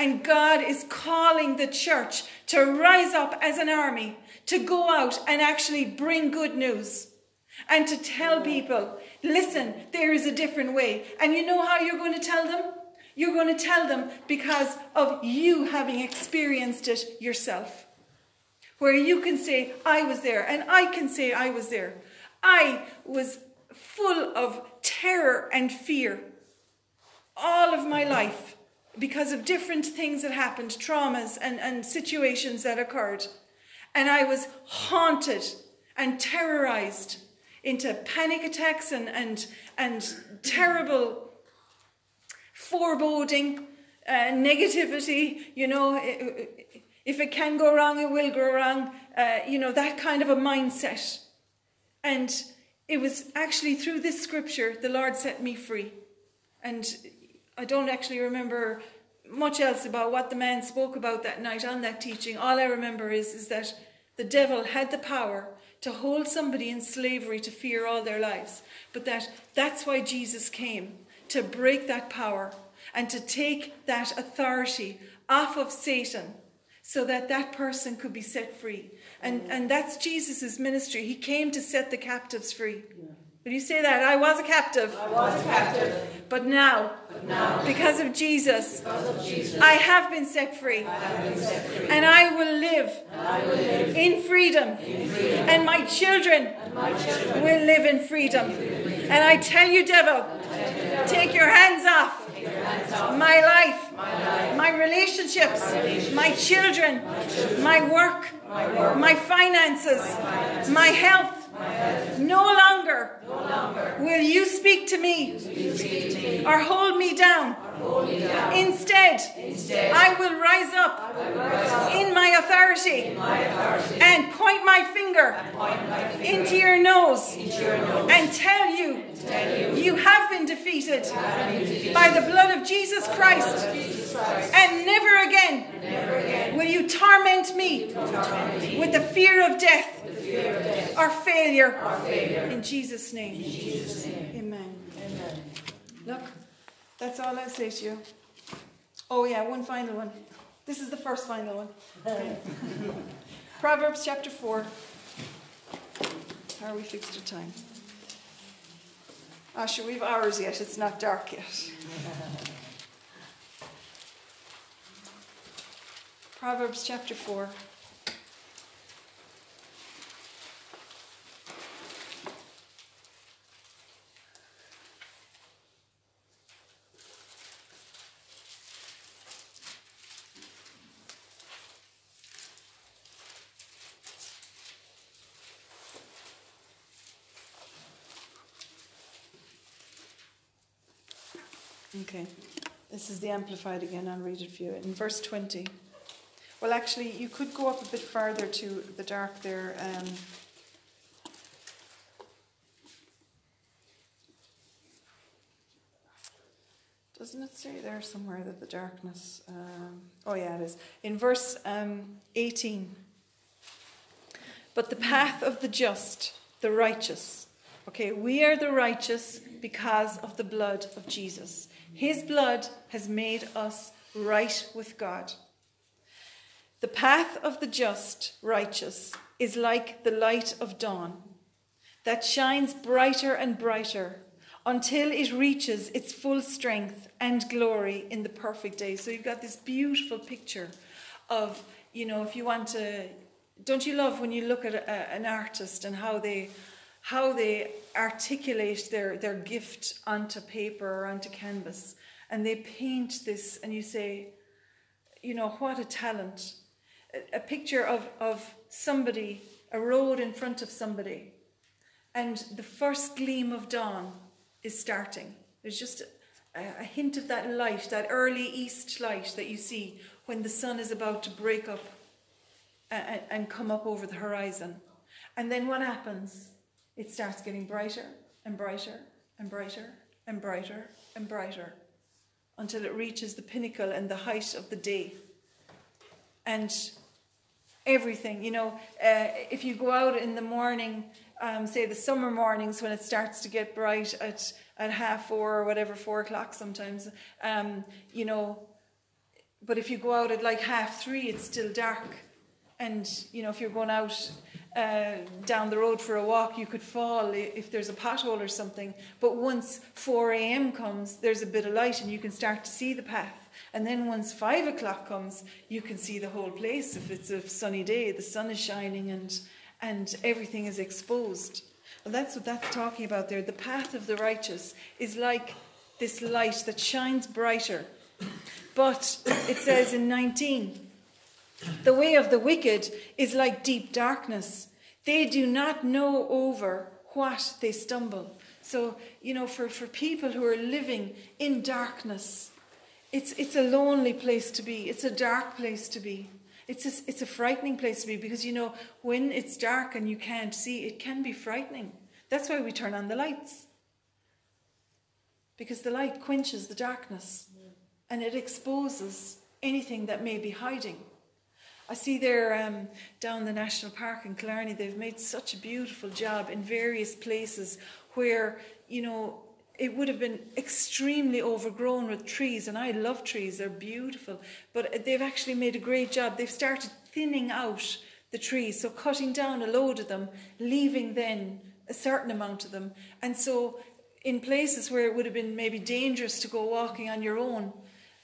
B: And God is calling the church to rise up as an army to go out and actually bring good news and to tell people, listen, there is a different way. And you know how you're going to tell them? You're going to tell them because of you having experienced it yourself. Where you can say, I was there, and I can say, I was there. I was full of terror and fear all of my life because of different things that happened, traumas and, and situations that occurred. And I was haunted and terrorized into panic attacks and, and, and terrible foreboding, uh, negativity. You know, if it can go wrong, it will go wrong. Uh, you know, that kind of a mindset. And it was actually through this scripture the Lord set me free. And I don't actually remember much else about what the man spoke about that night on that teaching. All I remember is, is that the devil had the power to hold somebody in slavery to fear all their lives. But that that's why Jesus came to break that power and to take that authority off of Satan so that that person could be set free. And, mm. and that's Jesus' ministry. He came to set the captives free. Will you say that? I was a captive.
C: I was a captive.
B: But now,
C: but now
B: because of Jesus,
C: because of Jesus,
B: I have been set free.
C: I been set free.
B: And I will live,
C: I will live
B: in, freedom.
C: in freedom.
B: And my children,
C: And my children
B: will live in freedom. And I tell you, devil, take your hands off my life, my relationships, my children, my work, my finances, my health. No longer will you speak to me. Or hold me down. Instead, I will rise up in my authority and point my finger into your nose and tell you you have been defeated by the blood of Jesus Christ. And never again will you torment me with the fear of death or failure. In Jesus' name. Amen. Look, that's all I'll say to you. Oh, yeah, one final one. This is the first final one. Okay. *laughs* Proverbs chapter 4. How are we fixed to time? Ah, sure, we've hours yet. It's not dark yet. *laughs* Proverbs chapter 4. Okay, this the Amplified again. I'll read it for you. In verse 20. Well, actually, you could go up a bit further to the dark there. Um, doesn't it say there somewhere that the darkness. Um, oh, yeah, it is. In verse um, 18. But the path of the just, the righteous. Okay, we are the righteous because of the blood of Jesus. His blood has made us right with God. The path of the just, righteous, is like the light of dawn that shines brighter and brighter until it reaches its full strength and glory in the perfect day. So you've got this beautiful picture of, you know, if you want to, don't you love when you look at a, an artist and how they how they articulate their, their gift onto paper or onto canvas and they paint this and you say, you know, what a talent. A, a picture of, of somebody, a road in front of somebody, and the first gleam of dawn is starting. There's just a, a hint of that light, that early east light that you see when the sun is about to break up and, and come up over the horizon. And then what happens? It starts getting brighter and brighter and brighter and brighter and brighter until it reaches the pinnacle and the height of the day. And everything, you know, uh, if you go out in the morning, um, say the summer mornings when it starts to get bright at, at half four or whatever, four o'clock sometimes, um, you know, but if you go out at like half three, it's still dark. And, you know, if you're going out uh, down the road for a walk, you could fall if there's a pothole or something. But once 4 a.m. comes, there's a bit of light and you can start to see the path. And then once 5 o'clock comes, you can see the whole place. If it's a sunny day, the sun is shining and, and everything is exposed. Well, that's what that's talking about there. The path of the righteous is like this light that shines brighter. But it says in 19, the way of the wicked is like deep darkness. They do not know over what they stumble. So, you know, for, for people who are living in darkness, it's, it's a lonely place to be. It's a dark place to be. It's a, it's a frightening place to be because, you know, when it's dark and you can't see, it can be frightening. That's why we turn on the lights. Because the light quenches the darkness and it exposes anything that may be hiding. I see there um, down the national park in Killarney, they've made such a beautiful job in various places where, you know, it would have been extremely overgrown with trees, and I love trees, they're beautiful. But they've actually made a great job. They've started thinning out the trees, so cutting down a load of them, leaving then a certain amount of them. And so, in places where it would have been maybe dangerous to go walking on your own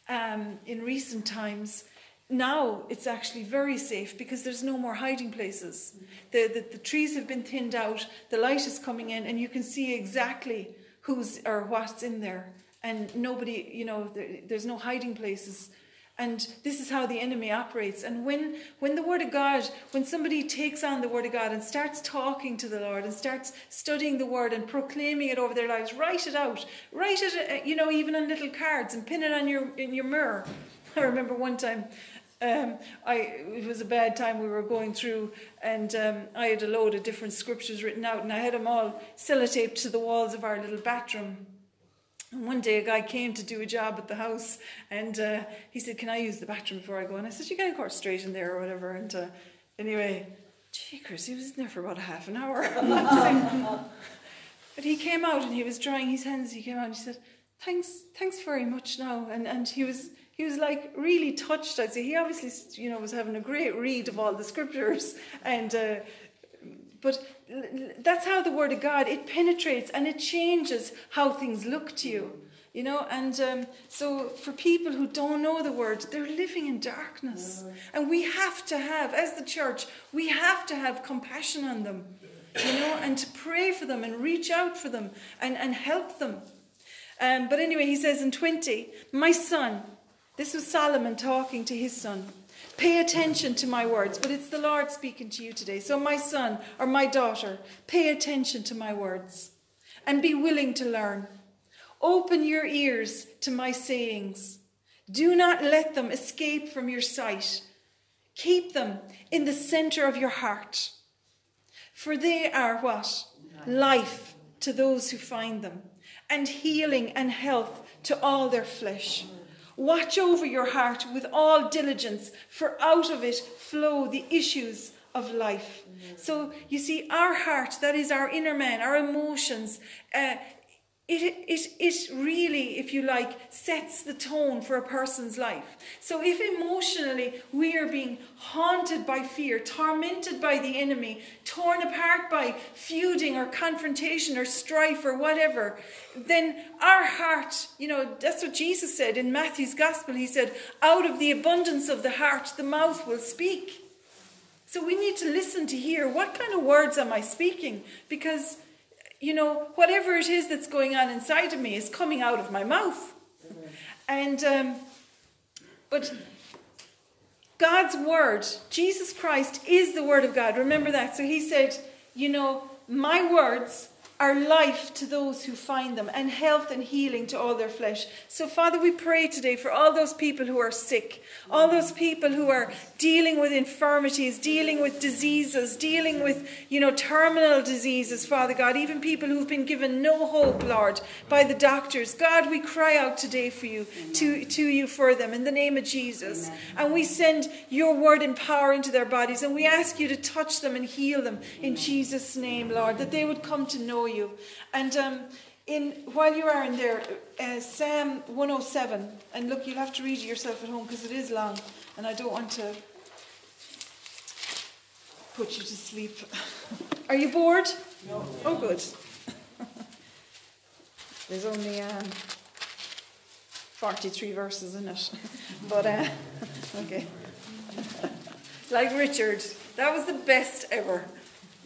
B: um, in recent times, now it's actually very safe because there's no more hiding places. The, the, the, trees have been thinned out, the light is coming in, and you can see exactly who's or what's in there. And nobody, you know, there, there's no hiding places. And this is how the enemy operates. And when, when the Word of God, when somebody takes on the Word of God and starts talking to the Lord and starts studying the Word and proclaiming it over their lives, write it out. Write it, uh, you know, even on little cards and pin it on your in your mirror. *laughs* I remember one time um, I, it was a bad time we were going through, and um, I had a load of different scriptures written out, and I had them all sellotaped to the walls of our little bathroom. And one day, a guy came to do a job at the house, and uh, he said, "Can I use the bathroom before I go?" And I said, "You can, of course, straight in there or whatever." And uh, anyway, cheekers, he was in there for about a half an hour. *laughs* *laughs* but he came out and he was drying his hands. He came out and he said, "Thanks, thanks very much." Now, and and he was he was like really touched. I'd say he obviously, you know, was having a great read of all the scriptures, *laughs* and uh, But that's how the Word of God it penetrates and it changes how things look to you. You know, and um, so for people who don't know the word, they're living in darkness. And we have to have, as the church, we have to have compassion on them, you know, and to pray for them and reach out for them and, and help them. Um, but anyway, he says in 20, My son, this was Solomon talking to his son. Pay attention to my words, but it's the Lord speaking to you today. So, my son or my daughter, pay attention to my words and be willing to learn. Open your ears to my sayings. Do not let them escape from your sight. Keep them in the center of your heart. For they are what? Life to those who find them, and healing and health to all their flesh. Watch over your heart with all diligence, for out of it flow the issues of life. So you see, our heart, that is our inner man, our emotions, uh, it, it, it really, if you like, sets the tone for a person's life. So if emotionally we are being haunted by fear, tormented by the enemy, torn apart by feuding or confrontation or strife or whatever, then our heart, you know, that's what Jesus said in Matthew's gospel. He said, out of the abundance of the heart, the mouth will speak. So we need to listen to hear what kind of words am I speaking? Because you know, whatever it is that's going on inside of me is coming out of my mouth. And, um, but God's word, Jesus Christ is the word of God. Remember that. So he said, you know, my words are life to those who find them and health and healing to all their flesh. So, Father, we pray today for all those people who are sick, all those people who are dealing with infirmities, dealing with diseases, dealing with, you know, terminal diseases, Father God, even people who've been given no hope, Lord, by the doctors. God, we cry out today for you, to, to you for them in the name of Jesus. And we send your word and power into their bodies and we ask you to touch them and heal them in Jesus' name, Lord, that they would come to know you. And um, in while you are in there, uh, Psalm 107, and look, you'll have to read it yourself at home because it is long, and I don't want to put you to sleep. *laughs* Are you bored? No. Oh, good. *laughs* There's only um, 43 verses in it, *laughs* but uh, okay. like Richard, that was the best ever.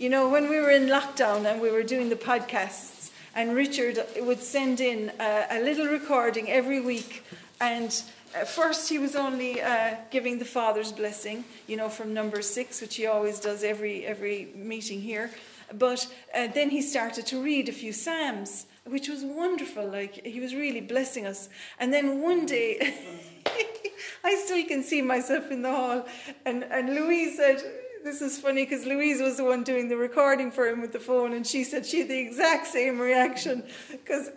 B: You know, when we were in lockdown and we were doing the podcasts, and Richard would send in a, a little recording every week. And at first, he was only uh, giving the Father's blessing, you know, from number six, which he always does every, every meeting here. But uh, then he started to read a few Psalms, which was wonderful. Like, he was really blessing us. And then one day, *laughs* I still can see myself in the hall, and, and Louise said, this is funny because Louise was the one doing the recording for him with the phone, and she said she had the exact same reaction because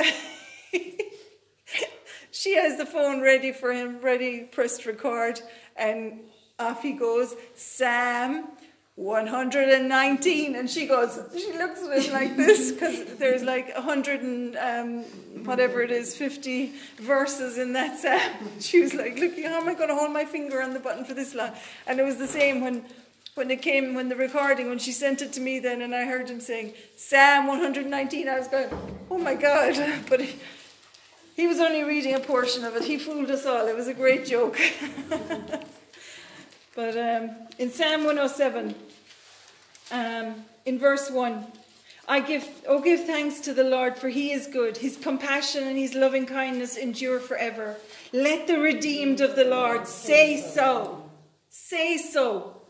B: *laughs* she has the phone ready for him, ready, pressed record, and off he goes. Psalm, 119, and she goes, she looks at it like this because there's like 100 and um, whatever it is, 50 verses in that Psalm. *laughs* She was like, look, how am I going to hold my finger on the button for this long? And it was the same when when it came when the recording when she sent it to me then and I heard him saying Psalm 119 I was going oh my god. *laughs* But he, he was only reading a portion of it. He fooled us all. It was a great joke. *laughs* But um, in Psalm 107 um, in verse 1 I give oh give thanks to the Lord for he is good. His compassion and his loving kindness endure forever. Let the redeemed of the Lord say so. Say so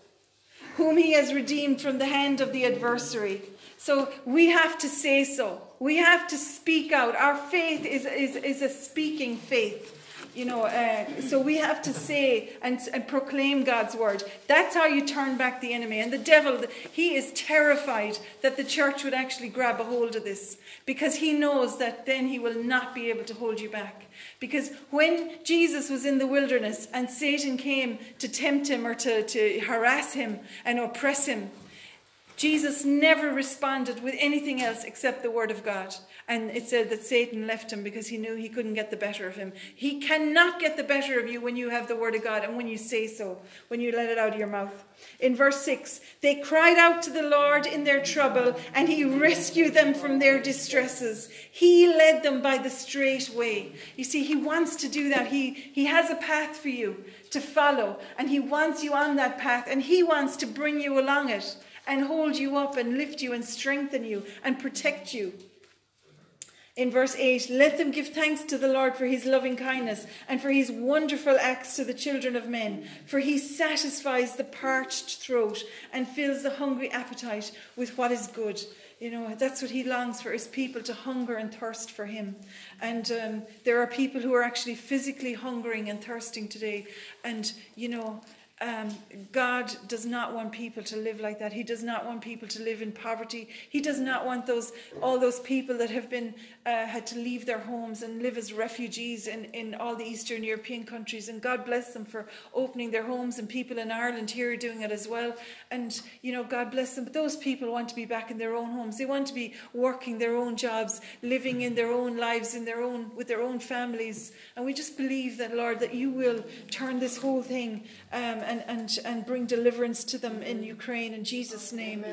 B: whom he has redeemed from the hand of the adversary. So we have to say so. We have to speak out. Our faith is, is, is a speaking faith. You know, uh, so we have to say and, and proclaim God's word. That's how you turn back the enemy. And the devil, he is terrified that the church would actually grab a hold of this because he knows that then he will not be able to hold you back. Because when Jesus was in the wilderness and Satan came to tempt him or to, to harass him and oppress him, Jesus never responded with anything else except the word of God. And it said that Satan left him because he knew he couldn't get the better of him. He cannot get the better of you when you have the word of God and when you say so, when you let it out of your mouth. In verse 6, they cried out to the Lord in their trouble, and he rescued them from their distresses. He led them by the straight way. You see, he wants to do that. He, he has a path for you to follow, and he wants you on that path, and he wants to bring you along it and hold you up and lift you and strengthen you and protect you. In verse 8, let them give thanks to the Lord for his loving kindness and for his wonderful acts to the children of men. For he satisfies the parched throat and fills the hungry appetite with what is good. You know, that's what he longs for his people to hunger and thirst for him. And um, there are people who are actually physically hungering and thirsting today. And, you know, um, God does not want people to live like that. He does not want people to live in poverty. He does not want those all those people that have been uh, had to leave their homes and live as refugees in, in all the Eastern European countries. And God bless them for opening their homes. And people in Ireland here are doing it as well. And you know, God bless them. But those people want to be back in their own homes. They want to be working their own jobs, living in their own lives, in their own with their own families. And we just believe that Lord, that you will turn this whole thing. Um, and, and, and bring deliverance to them in Ukraine in Jesus' name.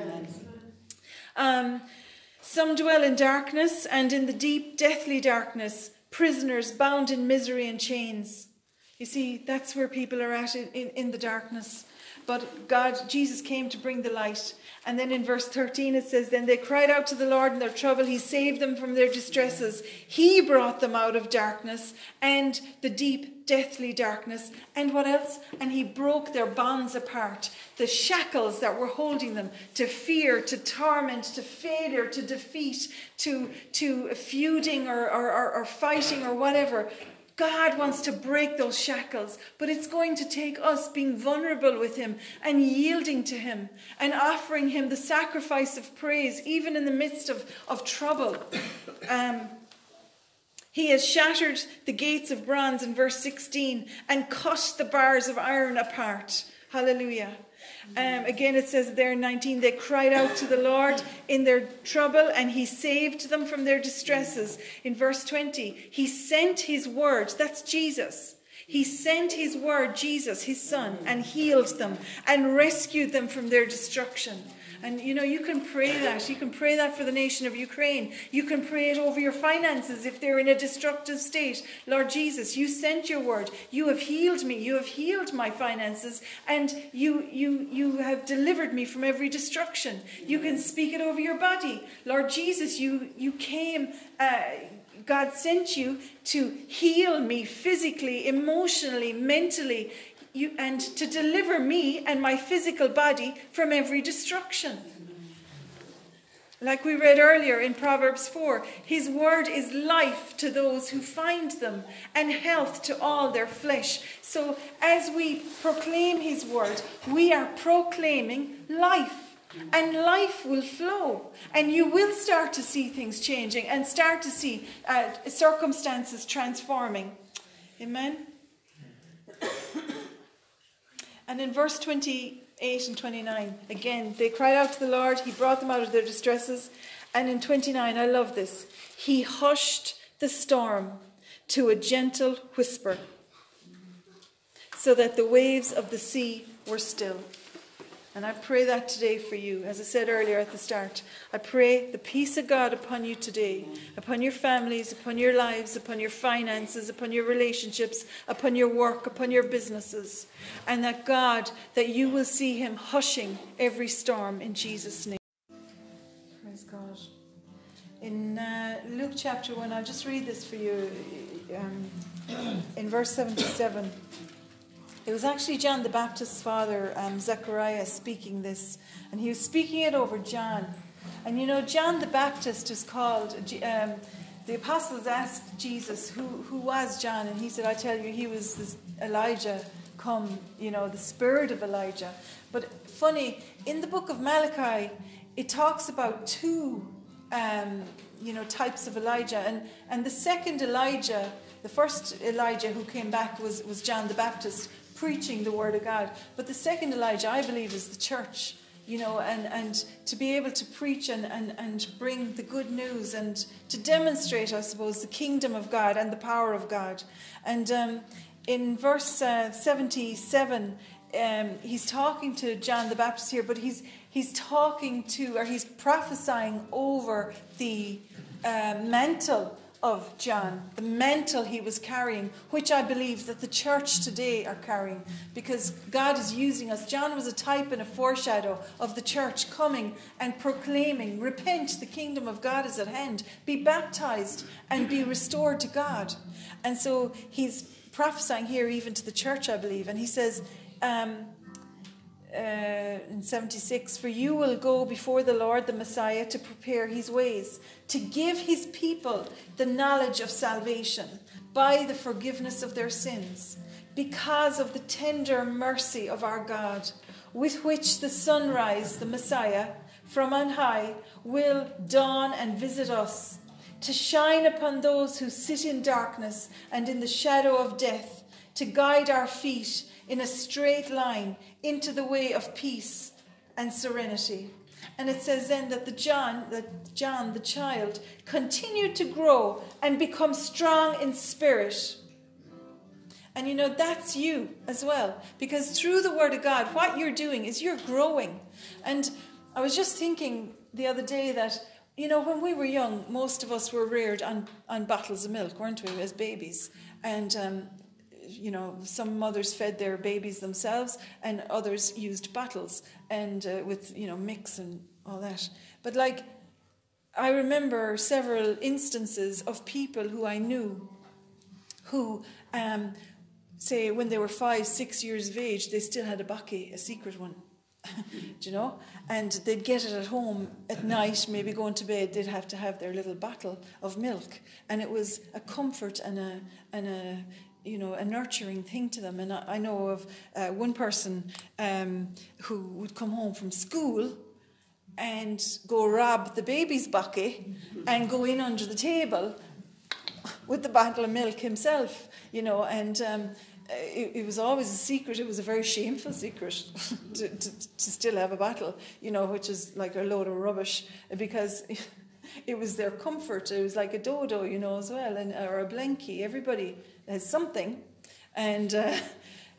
B: Um, some dwell in darkness and in the deep, deathly darkness, prisoners bound in misery and chains. You see, that's where people are at in, in, in the darkness. But God, Jesus came to bring the light. And then in verse 13 it says, Then they cried out to the Lord in their trouble. He saved them from their distresses. He brought them out of darkness and the deep, deathly darkness. And what else? And He broke their bonds apart. The shackles that were holding them to fear, to torment, to failure, to defeat, to, to feuding or, or, or, or fighting or whatever. God wants to break those shackles, but it's going to take us being vulnerable with Him and yielding to Him and offering Him the sacrifice of praise, even in the midst of, of trouble. Um, he has shattered the gates of bronze in verse 16 and cut the bars of iron apart. Hallelujah. Um, again, it says there in 19, they cried out to the Lord in their trouble and he saved them from their distresses. In verse 20, he sent his word, that's Jesus. He sent his word, Jesus, his son, and healed them and rescued them from their destruction. And you know, you can pray that. You can pray that for the nation of Ukraine. You can pray it over your finances if they're in a destructive state. Lord Jesus, you sent your word. You have healed me. You have healed my finances and you you you have delivered me from every destruction. You can speak it over your body. Lord Jesus, you you came uh, God sent you to heal me physically, emotionally, mentally you, and to deliver me and my physical body from every destruction. Like we read earlier in Proverbs 4, His word is life to those who find them and health to all their flesh. So as we proclaim His word, we are proclaiming life. And life will flow, and you will start to see things changing and start to see uh, circumstances transforming. Amen. And in verse 28 and 29, again, they cried out to the Lord. He brought them out of their distresses. And in 29, I love this. He hushed the storm to a gentle whisper so that the waves of the sea were still. And I pray that today for you. As I said earlier at the start, I pray the peace of God upon you today, upon your families, upon your lives, upon your finances, upon your relationships, upon your work, upon your businesses. And that God, that you will see Him hushing every storm in Jesus' name. Praise God. In uh, Luke chapter 1, I'll just read this for you. Um, *clears throat* in verse 77. It was actually John the Baptist's father, um, Zechariah, speaking this, and he was speaking it over John. And you know, John the Baptist is called. Um, the apostles asked Jesus, who, who was John? And he said, I tell you, he was Elijah come, you know, the spirit of Elijah. But funny, in the book of Malachi, it talks about two, um, you know, types of Elijah. And, and the second Elijah, the first Elijah who came back was, was John the Baptist preaching the word of God. But the second Elijah, I believe, is the church. you know, and, and to be able to preach and, and, and bring the good news and to demonstrate, I suppose, the kingdom of God and the power of God. And um, in verse uh, 77, um, he's talking to John the Baptist here, but he's, he's talking to, or he's prophesying over the uh, mantle of John, the mantle he was carrying, which I believe that the church today are carrying, because God is using us. John was a type and a foreshadow of the church coming and proclaiming, Repent, the kingdom of God is at hand. Be baptized and be restored to God. And so he's prophesying here even to the church, I believe. And he says, um, uh, in 76 For you will go before the Lord the Messiah to prepare his ways, to give his people the knowledge of salvation by the forgiveness of their sins, because of the tender mercy of our God, with which the sunrise, the Messiah, from on high, will dawn and visit us, to shine upon those who sit in darkness and in the shadow of death, to guide our feet in a straight line into the way of peace and serenity. And it says then that the John, that John, the child, continued to grow and become strong in spirit. And you know, that's you as well. Because through the Word of God, what you're doing is you're growing. And I was just thinking the other day that, you know, when we were young, most of us were reared on, on bottles of milk, weren't we, as babies? And um, you know, some mothers fed their babies themselves, and others used bottles and uh, with you know mix and all that. But like, I remember several instances of people who I knew, who, um, say, when they were five, six years of age, they still had a bucky, a secret one. *laughs* Do you know? And they'd get it at home at night, maybe going to bed, they'd have to have their little bottle of milk. And it was a comfort and a, and a you know, a nurturing thing to them. And I, I know of uh, one person um, who would come home from school and go rob the baby's bucket and go in under the table with the bottle of milk himself, you know, and um, it, it, was always a secret. It was a very shameful secret *laughs* to, to, to still have a bottle, you know, which is like a load of rubbish because *laughs* it was their comfort. It was like a dodo, you know, as well, and or a blankie. Everybody has something, and. Uh,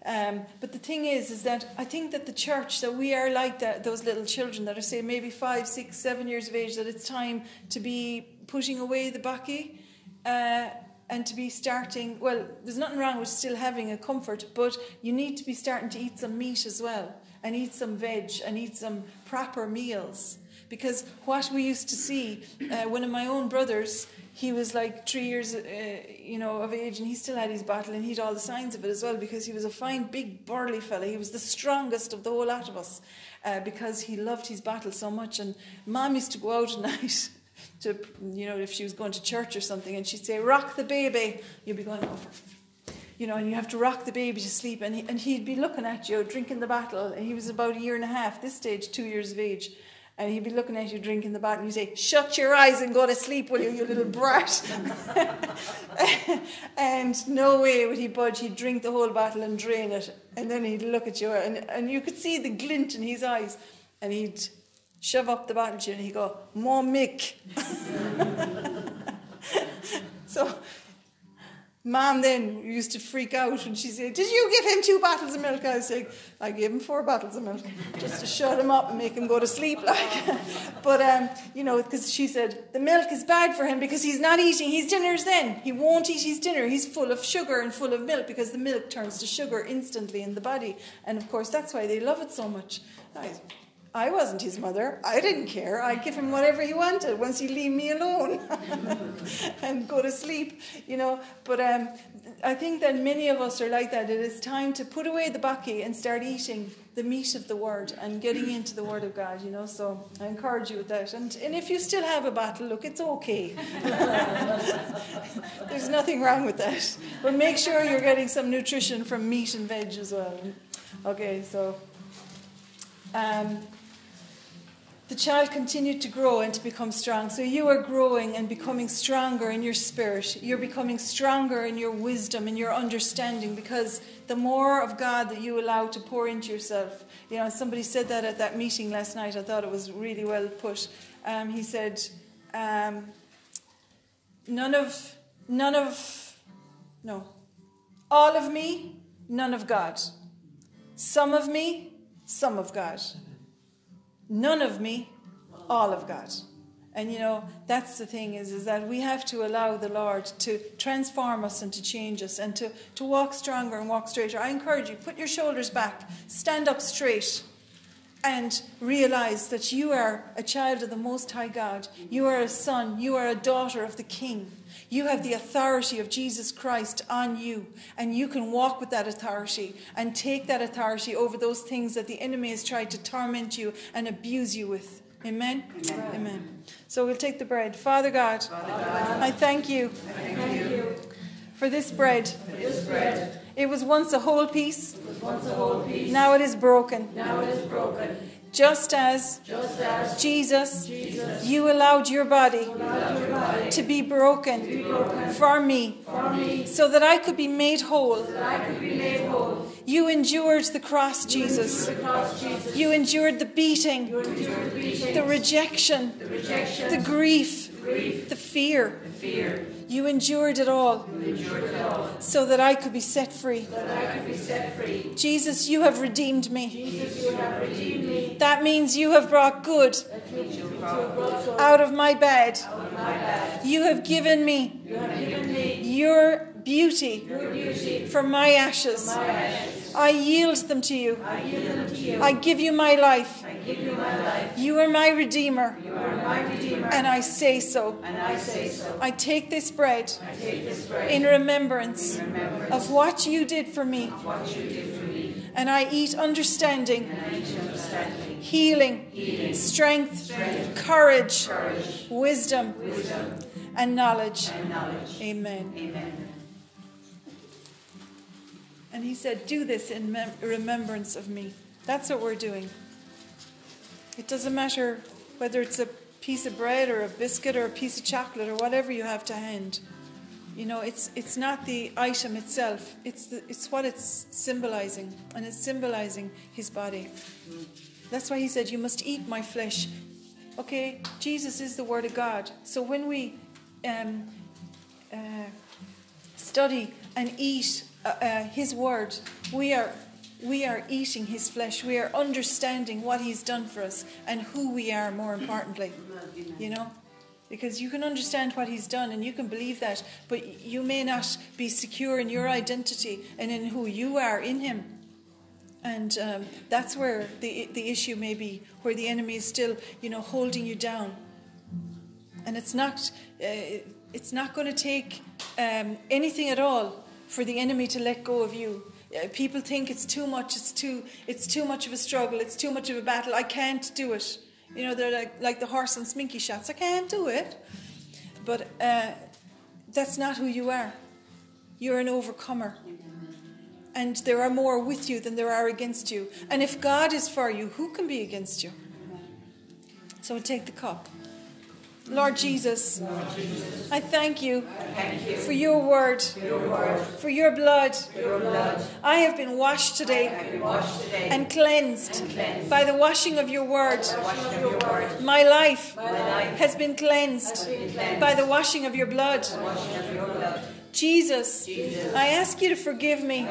B: um, but the thing is, is that I think that the church, that we are like that, those little children that are, say, maybe five, six, seven years of age, that it's time to be putting away the bucky uh, and to be starting. Well, there's nothing wrong with still having a comfort, but you need to be starting to eat some meat as well, and eat some veg, and eat some proper meals. Because what we used to see, uh, one of my own brothers, he was like three years, uh, you know, of age, and he still had his battle, and he had all the signs of it as well, because he was a fine, big, burly fella. He was the strongest of the whole lot of us, uh, because he loved his battle so much. And mom used to go out at *laughs* night. To, you know, if she was going to church or something, and she'd say, "Rock the baby," you'd be going, "Oh, you know, and you have to rock the baby to sleep. And, he, and he'd be looking at you, drinking the bottle. And he was about a year and a half, this stage, two years of age and he'd be looking at you drinking the bottle, and you say, Shut your eyes and go to sleep, will you, you little brat? *laughs* and no way would he budge. He'd drink the whole bottle and drain it. And then he'd look at you, and, and you could see the glint in his eyes. And he'd shove up the bottle to you, and he'd go, More Mick. *laughs* so Mom then used to freak out and she said, Did you give him two bottles of milk? I was saying, I gave him four bottles of milk just to shut him up and make him go to sleep. *laughs* Like. but, um, you know, because she said, The milk is bad for him because he's not eating his dinners then. He won't eat his dinner. He's full of sugar and full of milk because the milk turns to sugar instantly in the body. And of course, that's why they love it so much. I, I wasn't his mother. I didn't care. I'd give him whatever he wanted once he'd leave me alone *laughs* and go to sleep, you know. But um, I think that many of us are like that. It is time to put away the bucky and start eating the meat of the Word and getting into the Word of God, you know. So I encourage you with that. And, and if you still have a battle, look, it's okay. *laughs* There's nothing wrong with that. But make sure you're getting some nutrition from meat and veg as well. Okay, so. Um, the child continued to grow and to become strong. So you are growing and becoming stronger in your spirit. You're becoming stronger in your wisdom and your understanding because the more of God that you allow to pour into yourself. You know, somebody said that at that meeting last night. I thought it was really well put. Um, he said, um, none of, none of, no, all of me, none of God. Some of me, some of God none of me, all of God. And you know, that's the thing is, is that we have to allow the Lord to transform us and to change us and to, to walk stronger and walk straighter. I encourage you, put your shoulders back, stand up straight, and realize that you are a child of the Most High God. You are a son, you are a daughter of the King. You have the authority of Jesus Christ on you, and you can walk with that authority and take that authority over those things that the enemy has tried to torment you and abuse you with. Amen? Amen. Amen. So we'll take the bread. Father God, Father God I thank you,
C: Thank you
B: for this bread.
C: for this bread.
B: It was once a whole piece,
C: It was once a whole piece.
B: now it is broken.
C: Now it is broken.
B: Just as
C: Just as
B: Jesus,
C: Jesus
B: you allowed your body
C: allowed your body
B: to be broken for me
C: for me
B: so that I could be made whole.
C: that I could be made whole.
B: You endured the cross, Jesus.
C: The cross, Jesus.
B: You endured the beating,
C: endured the
B: the rejection,
C: the rejection,
B: the grief,
C: grief,
B: the fear.
C: the fear.
B: You endured it all
C: endured it all.
B: so that I could be set free.
C: That I could be set free.
B: Jesus, you have redeemed me.
C: Jesus, you have redeemed me.
B: That means you have brought good
C: That means you have brought good
B: out of my bed.
C: of my bed.
B: You have given me
C: You have given me
B: your beauty
C: your beauty,
B: for my ashes.
C: my ashes.
B: I yield them to you.
C: I yield them to you.
B: I give you my life.
C: Give you my life.
B: You are my Redeemer,
C: You are my Redeemer.
B: and I say so.
C: And I say so.
B: I take this bread
C: I take this bread
B: in remembrance
C: remembrance
B: of what you did for me,
C: what you did for me.
B: and I eat understanding,
C: And I each understanding,
B: healing,
C: healing,
B: strength,
C: strength,
B: courage,
C: courage,
B: wisdom,
C: wisdom,
B: and knowledge.
C: and knowledge.
B: Amen.
C: Amen.
B: And he said, Do this in mem- remembrance of me. That's what we're doing. It doesn't matter whether it's a piece of bread or a biscuit or a piece of chocolate or whatever you have to hand. You know, it's, it's not the item itself, it's, the, it's what it's symbolizing, and it's symbolizing his body. That's why he said, You must eat my flesh. Okay, Jesus is the Word of God. So when we um, uh, study and eat uh, uh, His Word, we are we are eating His flesh. We are understanding what He's done for us and who we are. More importantly, you know, because you can understand what He's done and you can believe that, but you may not be secure in your identity and in who you are in Him. And um, that's where the the issue may be, where the enemy is still, you know, holding you down. And it's not uh, it's not going to take um, anything at all for the enemy to let go of you. Uh, people think it's too much. It's too it's too much of a struggle. It's too much of a battle. I can't do it. You know, they're like like the horse and sminky shots. I can't do it. But uh, that's not who you are. You're an overcomer. And there are more with you than there are against you. And if God is for you, who can be against you? So take the cup. Lord Jesus, I thank you for your word, for your blood. I have been washed today and cleansed by the washing of your word. My life has been cleansed by the washing of your blood. Jesus, I ask you to forgive me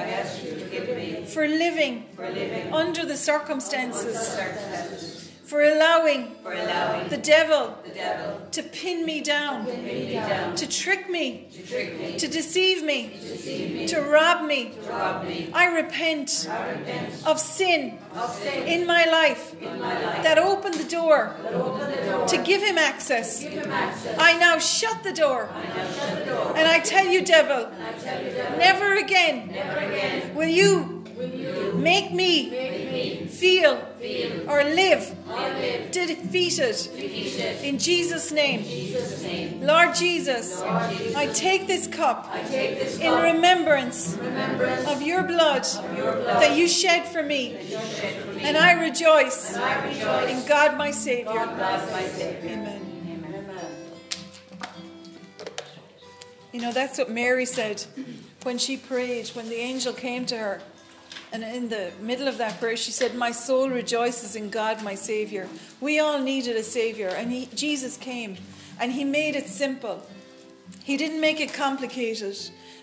B: for living under the circumstances, for allowing
C: for allowing
B: the devil
C: the devil
B: to pin me down,
C: to me down,
B: to trick me,
C: to trick me,
B: to deceive me,
C: to deceive me,
B: to rob me.
C: to rob me.
B: I repent
C: I repent
B: of sin
C: of sin
B: in my life
C: in my life.
B: that opened the door
C: That open the door,
B: to give him access.
C: give him access.
B: I now shut the door
C: I now shut the door.
B: and I tell you, devil,
C: tell you, devil,
B: never again
C: never again
B: will you
C: will you
B: make me
C: make me
B: feel, or live, defeated. In Jesus' name. Lord Jesus, I take this cup in remembrance of your blood that you shed for me. And I rejoice in God my Savior. Amen. You know, that's what Mary said when she prayed, when the angel came to her. And in the middle of that prayer, she said, My soul rejoices in God, my Savior. We all needed a Savior, and he, Jesus came, and He made it simple. He didn't make it complicated.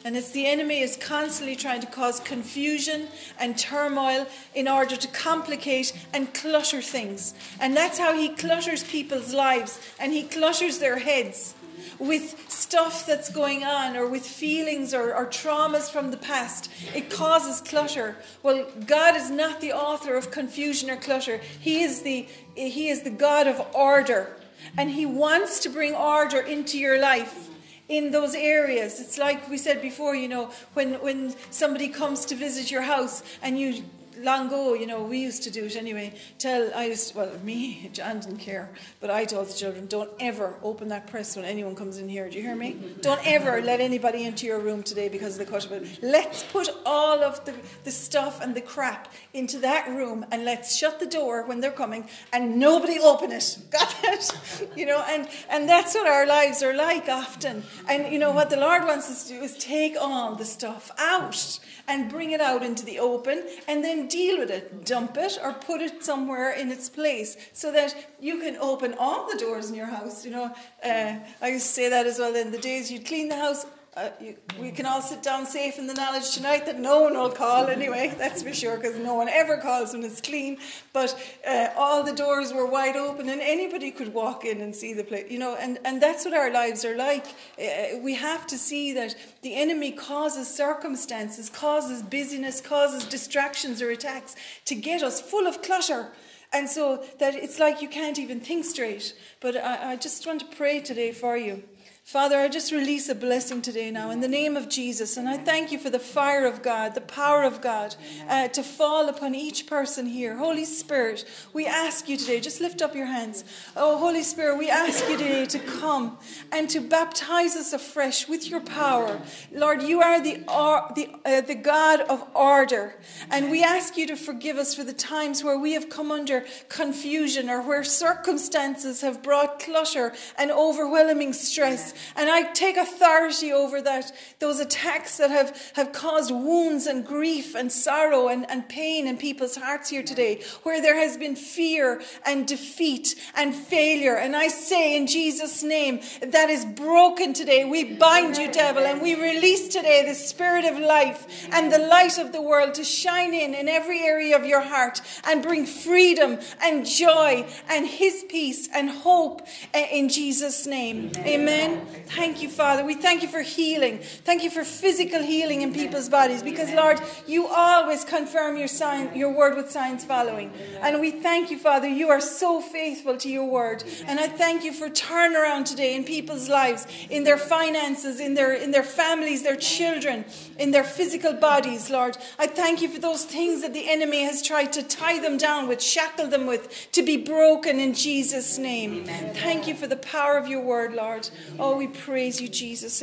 B: And it's the enemy is constantly trying to cause confusion and turmoil in order to complicate and clutter things. And that's how he clutters people's lives and he clutters their heads with stuff that's going on or with feelings or, or, traumas from the past. It causes clutter. Well, God is not the author of confusion or clutter. He is the, he is the God of order. And He wants to bring order into your life in those areas. It's like we said before, you know, when, when somebody comes to visit your house and you long ago, you know, we used to do it anyway. Tell, I used, to, well, me, John didn't care, but I told the children, don't ever open that press when anyone comes in here. Do you hear me? *laughs* Don't ever let anybody into your room today because of the cut of Let's put all of the, the stuff and the crap into that room and let's shut the door when they're coming and nobody open it. *laughs* Got it? You know, and, and that's what our lives are like often. And, you know, what the Lord wants us to do is take all the stuff out and bring it out into the open and then deal with it. Dump it or put it somewhere in its place so that you can open all the doors in your house. You know, uh, I used to say that as well. In the days you'd clean the house, uh, you, we can all sit down safe in the knowledge tonight that no one will call anyway, that's for sure, because no one ever calls when it's clean. But uh, all the doors were wide open and anybody could walk in and see the place, you know, and, and that's what our lives are like. Uh, we have to see that the enemy causes circumstances, causes busyness, causes distractions or attacks to get us full of clutter. And so that it's like you can't even think straight. But I, I just want to pray today for you. Father, I just release a blessing today now in the name of Jesus. And I thank you for the fire of God, the power of God uh, to fall upon each person here. Holy Spirit, we ask you today, just lift up your hands. Oh, Holy Spirit, we ask you today to come and to baptize us afresh with your power. Lord, you are the, uh, the, uh, the God of order. And we ask you to forgive us for the times where we have come under confusion or where circumstances have brought clutter and overwhelming stress. And I take authority over that, those attacks that have, have caused wounds and grief and sorrow and, and pain in people's hearts here today, where there has been fear and defeat and failure. And I say in Jesus' name, that is broken today. We bind you, devil, and we release today the spirit of life and the light of the world to shine in in every area of your heart and bring freedom and joy and his peace and hope eh, in Jesus' name. Amen. Thank you, Father. We thank you for healing. Thank you for physical healing in people's bodies because, Lord, you always confirm your sign, your word with signs following. And we thank you, Father. You are so faithful to your word. And I thank you for turnaround today in people's lives, in their finances, in their in their families, their children, in their physical bodies, Lord. I thank you for those things that the enemy has tried to tie them down with, shackle them with, to be broken in Jesus' name. Thank you for the power of your word, Lord. Oh, we praise you, Jesus.